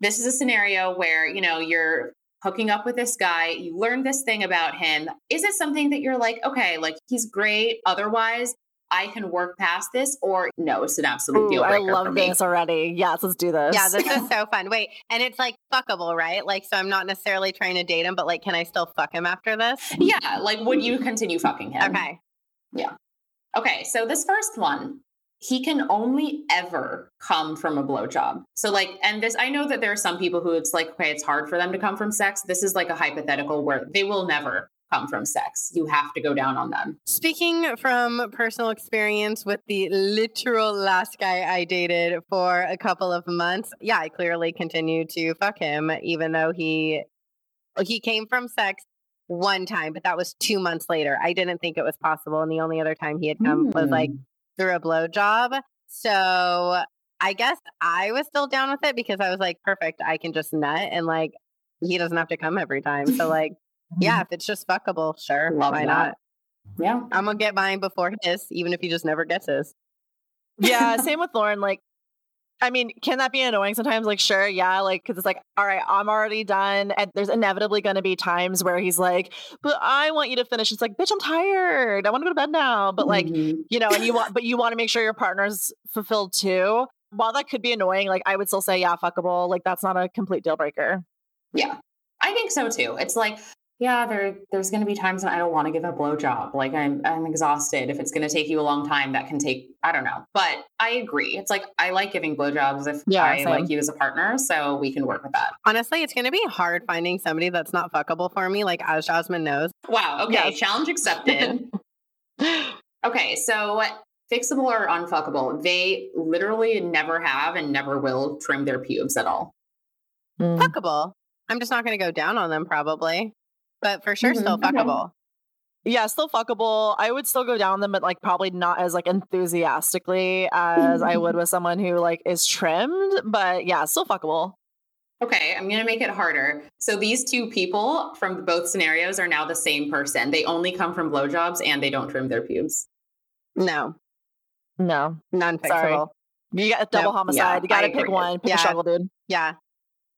this is a scenario where, you know, you're hooking up with this guy, you learn this thing about him. Is it something that you're like, okay, like he's great, otherwise I can work past this, or no, it's an absolute Ooh, deal breaker. I love this already. Yes, let's do this. Yeah, this is so fun. Wait, and it's like fuckable, right? Like, so I'm not necessarily trying to date him, but like, can I still fuck him after this? Yeah, like, would you continue fucking him? Okay. Yeah. Okay, so this first one, he can only ever come from a blowjob. So, like, and this, I know that there are some people who it's like, okay, it's hard for them to come from sex. This is like a hypothetical where they will never come from sex. You have to go down on them. Speaking from personal experience with the literal last guy I dated for a couple of months, yeah, I clearly continued to fuck him, even though he he came from sex one time, but that was two months later. I didn't think it was possible. And the only other time he had come mm. was like hmm through a blowjob. So I guess I was still down with it because I was like, perfect, I can just nut and like he doesn't have to come every time. So like, yeah, if it's just fuckable, sure, Love why that. not? Yeah, I'm gonna get mine before his, even if he just never gets his. Yeah, same with Lauren. Like I mean, can that be annoying sometimes? Like, sure, yeah, like, because it's like, all right, I'm already done. And there's inevitably going to be times where he's like, but I want you to finish. It's like, bitch, I'm tired. I want to go to bed now. But like, mm-hmm. you know, and you want, but you want to make sure your partner's fulfilled too. While that could be annoying, like, I would still say, yeah, fuckable. Like, that's not a complete deal breaker. Yeah. I think so too. It's like, yeah, there there's going to be times when I don't want to give a blowjob. Like I'm I'm exhausted. If it's going to take you a long time, that can take I don't know. But I agree. It's like I like giving blowjobs if yeah, I same. like you as a partner, so we can work with that. Honestly, it's going to be hard finding somebody that's not fuckable for me. Like as Jasmine knows. Wow. Okay. Yes. Challenge accepted. Okay, so fixable or unfuckable, they literally never have and never will trim their pubes at all. Mm. Fuckable. I'm just not going to go down on them probably, but for sure, still Mhm, okay. fuckable. Yeah, still fuckable. I would still go down them, but like probably not as like enthusiastically as I would with someone who like is trimmed. But yeah, still fuckable. Okay, I'm going to make it harder. So these two people from both scenarios are now the same person. They only come from blowjobs and they don't trim their pubes. No, No, non fixable. you got a double homicide. Yeah, you got to pick one. Pick Yeah. a struggle, dude. Yeah.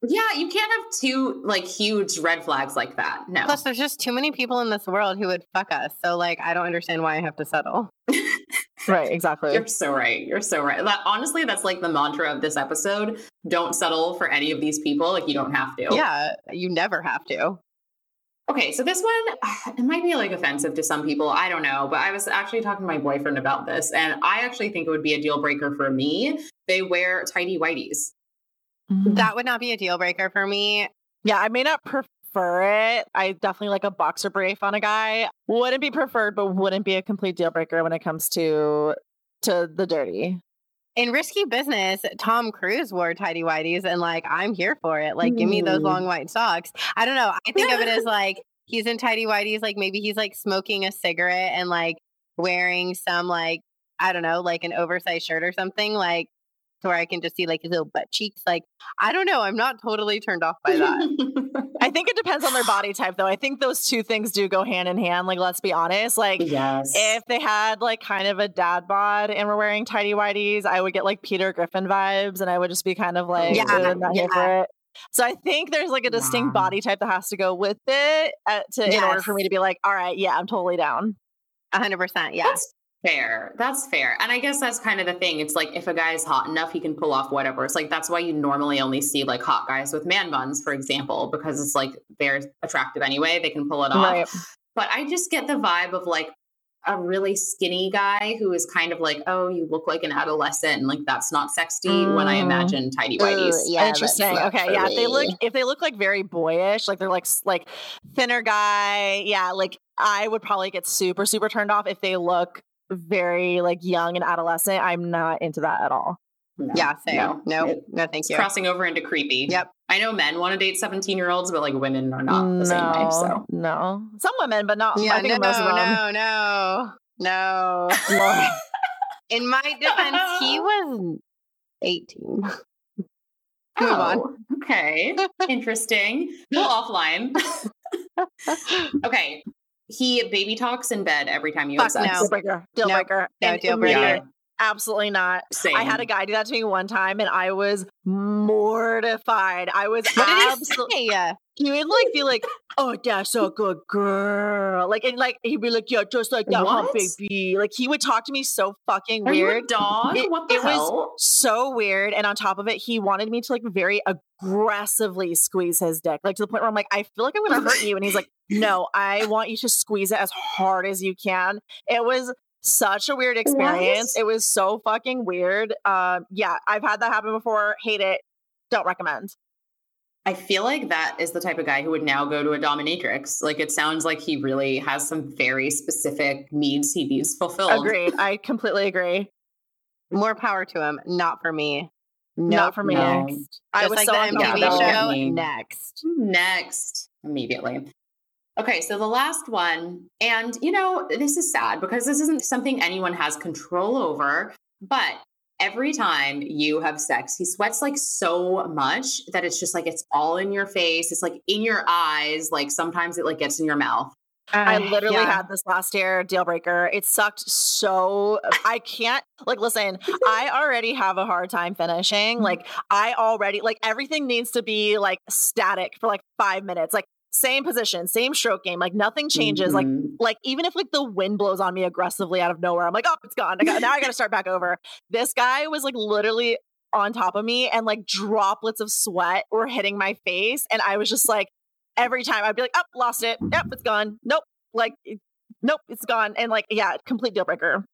Yeah, you can't have two like huge red flags like that. No. Plus, there's just too many people in this world who would fuck us. So, like, I don't understand why I have to settle. Right, exactly. You're so right. You're so right. That, honestly, that's like the mantra of this episode. Don't settle for any of these people. Like you don't have to. Yeah, you never have to. Okay, so this one it might be like offensive to some people. I don't know, but I was actually talking to my boyfriend about this, and I actually think it would be a deal breaker for me. They wear tidy whities. Mhm. That would not be a deal breaker for me. Yeah, I may not prefer it. I definitely like a boxer brief on a guy. Wouldn't be preferred, but wouldn't be a complete deal breaker when it comes to to the dirty. In risky business, Tom Cruise wore tidy whities, and like, I'm here for it. Like, give me those long white socks. I don't know. I think of it as like he's in tidy whities, like maybe he's like smoking a cigarette and like wearing some like I don't know, like an oversized shirt or something, like where I can just see like his little butt cheeks. Like, I don't know. I'm not totally turned off by that. I think it depends on their body type though. I think those two things do go hand in hand. Like let's be honest. Like yes. if they had like kind of a dad bod and were wearing tidy whities, I would get like Peter Griffin vibes and I would just be kind of like, Yeah, "Ugh, not here yeah. So I think there's like a distinct Wow. body type that has to go with it uh, to in order for me to be like, all right, yeah, I'm totally down. 100%. Yeah. That's fair. That's fair. And I guess that's kind of the thing. It's like if a guy's hot enough, he can pull off whatever. It's like that's why you normally only see like hot guys with man buns, for example, because it's like they're attractive anyway. They can pull it off. Right. But I just get the vibe of like a really skinny guy who is kind of like, oh, you look like an adolescent, and like that's not sexy when I Mm. imagine tidy whities. yeah, Interesting. Okay, yeah. If they look if they look like very boyish, like they're like like thinner guy, yeah, like I would probably get super super turned off if they look very like young and adolescent. I'm not into that at all. No, Yeah, same. No, It- no, thank you. crossing over into creepy. Yep. I know men want to date 17 year olds, but like women are not the same way. So no, some women, but not. Yeah, I think no, most of them. no, no, no. In my defense, he was 18. Move on. Oh, Okay. Interesting. Go offline. okay. He baby talks in bed every time you have Fuck sex. no. Deal breaker. Deal Nope. breaker. No deal breaker. Absolutely not. Same. I had a guy do that to me one time, and I was mortified. I was absolutely. he? He would like be like, "Oh, that's a good girl," like and like he'd be like, "Yeah, just like that, huh, baby." Like he would talk to me so fucking Are weird, dog? It- what the it was- so weird. And on top of it, he wanted me to like very aggressively squeeze his dick, like to the point where I'm like, "I feel like I'm gonna hurt you," and he's like, "No, I want you to squeeze it as hard as you can." It was such a weird experience. What? It was so fucking weird. Um, yeah, I've had that happen before. Hate it. Don't recommend. I feel like that is the type of guy who would now go to a dominatrix. Like it sounds like he really has some very specific needs he needs fulfilled. Agreed. I completely agree. More power to him. Not for me. Not for me. Next. I Just was like so the uncomfortable. MTV Yeah, that show. Next. Next, immediately. Okay, so the last one, and you know, this is sad because this isn't something anyone has control over, but every time you have sex, he sweats like so much that it's just like it's all in your face, it's like in your eyes, like sometimes it like gets in your mouth. I Uh, literally yeah. had this last year deal breaker. It sucked so I can't like listen, I already have a hard time finishing. Like I already like everything needs to be like static for like 5 minutes. Like same position, same stroke game, like nothing changes. Like Mhm. like even if like the wind blows on me aggressively out of nowhere, I'm like, "Oh, it's gone. I got, now I got to start back over." This guy was like literally on top of me and like droplets of sweat were hitting my face and I was just like every time I'd be like, "Oh, lost it. Yep, it's gone. Nope. Like nope, it's gone." And like yeah, complete deal breaker.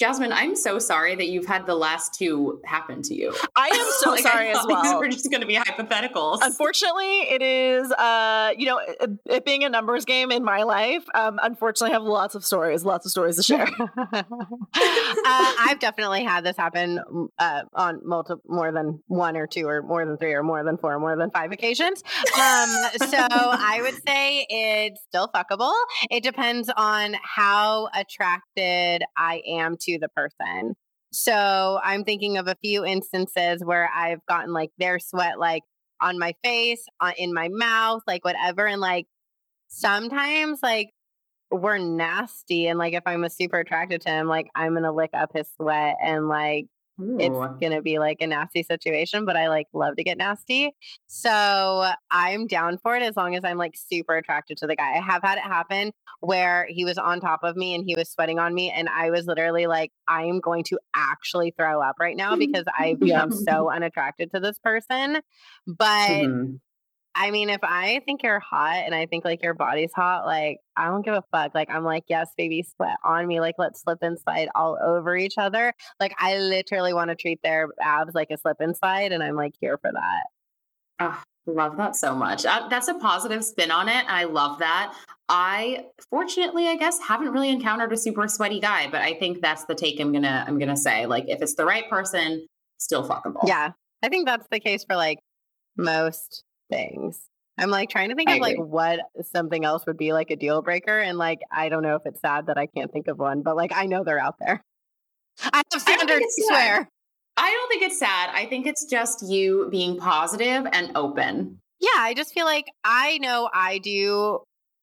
Jasmine, I'm so sorry that you've had the last two happen to you. I am so like, sorry as well. We're just going to be hypotheticals. Unfortunately, it is, uh, you know, it, it, being a numbers game in my life. Um, unfortunately, I have lots of stories, lots of stories to share. uh, I've definitely had this happen uh, on multiple, more than one or two, or more than three, or more than four, or more than five occasions. Um, so I would say it's still fuckable. It depends on how attracted I am to the person. So I'm thinking of a few instances where I've gotten like their sweat like on my face, on, in my mouth, like whatever. And like sometimes like we're nasty. And like if I'm a super attracted to him, like I'm going to lick up his sweat and like Ooh. it's going to be like a nasty situation, but I like love to get nasty. So I'm down for it as long as I'm like super attracted to the guy. I have had it happen where he was on top of me and he was sweating on me. And I was literally like, I am going to actually throw up right now because I've become so unattracted to this person. But mm-hmm. I mean, if I think you're hot and I think like your body's hot, like I don't give a fuck. Like I'm like, yes, baby, sweat on me. Like let's slip and slide all over each other. Like I literally want to treat their abs like a slip and slide, and I'm like here for that. Oh, love that so much. That's a positive spin on it. I love that. I fortunately, I guess, haven't really encountered a super sweaty guy, but I think that's the take I'm gonna I'm gonna say. Like if it's the right person, still fuckable. Yeah, I think that's the case for like most things. I'm like trying to think I of agree. like what something else would be like a deal breaker. And like, I don't know if it's sad that I can't think of one, but like, I know they're out there. I have standards, I swear. I don't think it's sad. I think it's just you being positive and open. Yeah. I just feel like I know I do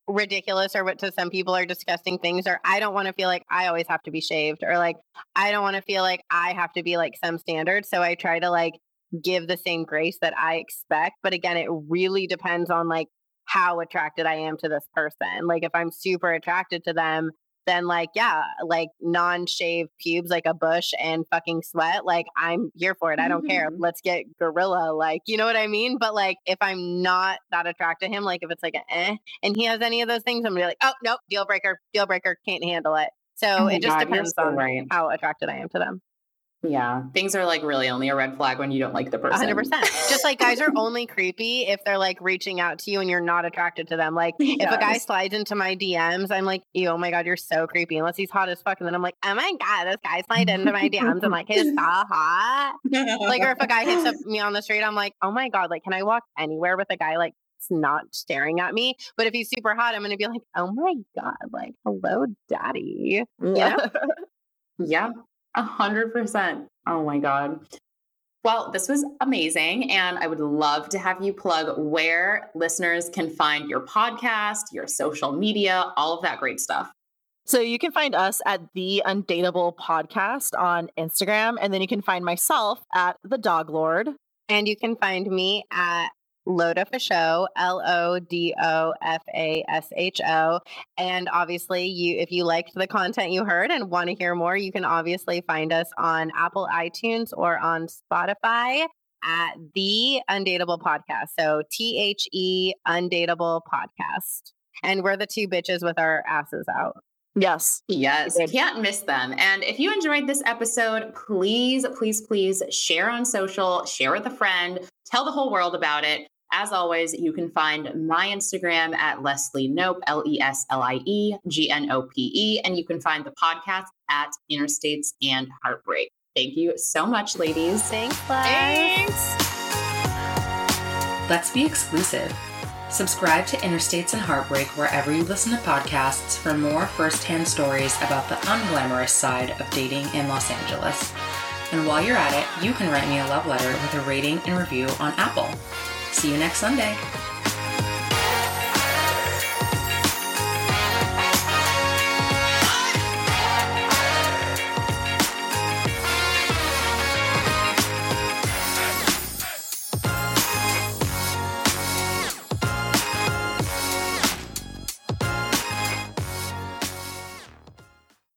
ridiculous or what to some people are disgusting things or I don't want to feel like I always have to be shaved or like I don't want to feel like I have to be like some standard so I try to like give the same grace that I expect. But again, it really depends on like how attracted I am to this person. Like if I'm super attracted to them, then like yeah, like non-shaved pubes, like a bush and fucking sweat, like I'm here for it. I don't care. Mm-hmm. Let's get gorilla, like you know what I mean. But like if I'm not that attracted to him, like if it's like an eh, and he has any of those things, I'm gonna be like, oh nope, deal breaker, deal breaker, can't handle it. So oh it just God, depends so on right. how attracted I am to them. Yeah, things are like really only a red flag when you don't like the person. 100%. Just like guys are only creepy if they're like reaching out to you and you're not attracted to them. Like yes. if a guy slides into my DMs, I'm like, oh my God, you're so creepy. Unless he's hot as fuck. And then I'm like, oh my God, this guy slid into my DMs I'm like he's so hot. like, or if a guy hits up me on the street, I'm like, oh my God, like, can I walk anywhere with a guy like not staring at me. But if he's super hot, I'm going to be like, oh my God, like, hello, daddy. Yeah. yeah. A hundred percent. Oh my God. Well, this was amazing. And I would love to have you plug where listeners can find your podcast, your social media, all of that great stuff. So you can find us at the Undateable Podcast on Instagram. And then you can find myself at the Dog Lord. And you can find me at Loda Fasho, L O D O F A S H O. And obviously, you if you liked the content you heard and want to hear more, you can obviously find us on Apple iTunes or on Spotify at the Undateable Podcast. So T H E Undateable Podcast. And we're the two bitches with our asses out. Yes. Yes. Can't miss them. And if you enjoyed this episode, please, please, please share on social, share with a friend, tell the whole world about it. As always, you can find my Instagram at Leslie Nope, L E S L I E G N O P E, and you can find the podcast at Interstates and Heartbreak. Thank you so much, ladies. Thanks, Thanks. Let's be exclusive. Subscribe to Interstates and Heartbreak wherever you listen to podcasts for more firsthand stories about the unglamorous side of dating in Los Angeles. And while you're at it, you can write me a love letter with a rating and review on Apple. See you next Sunday.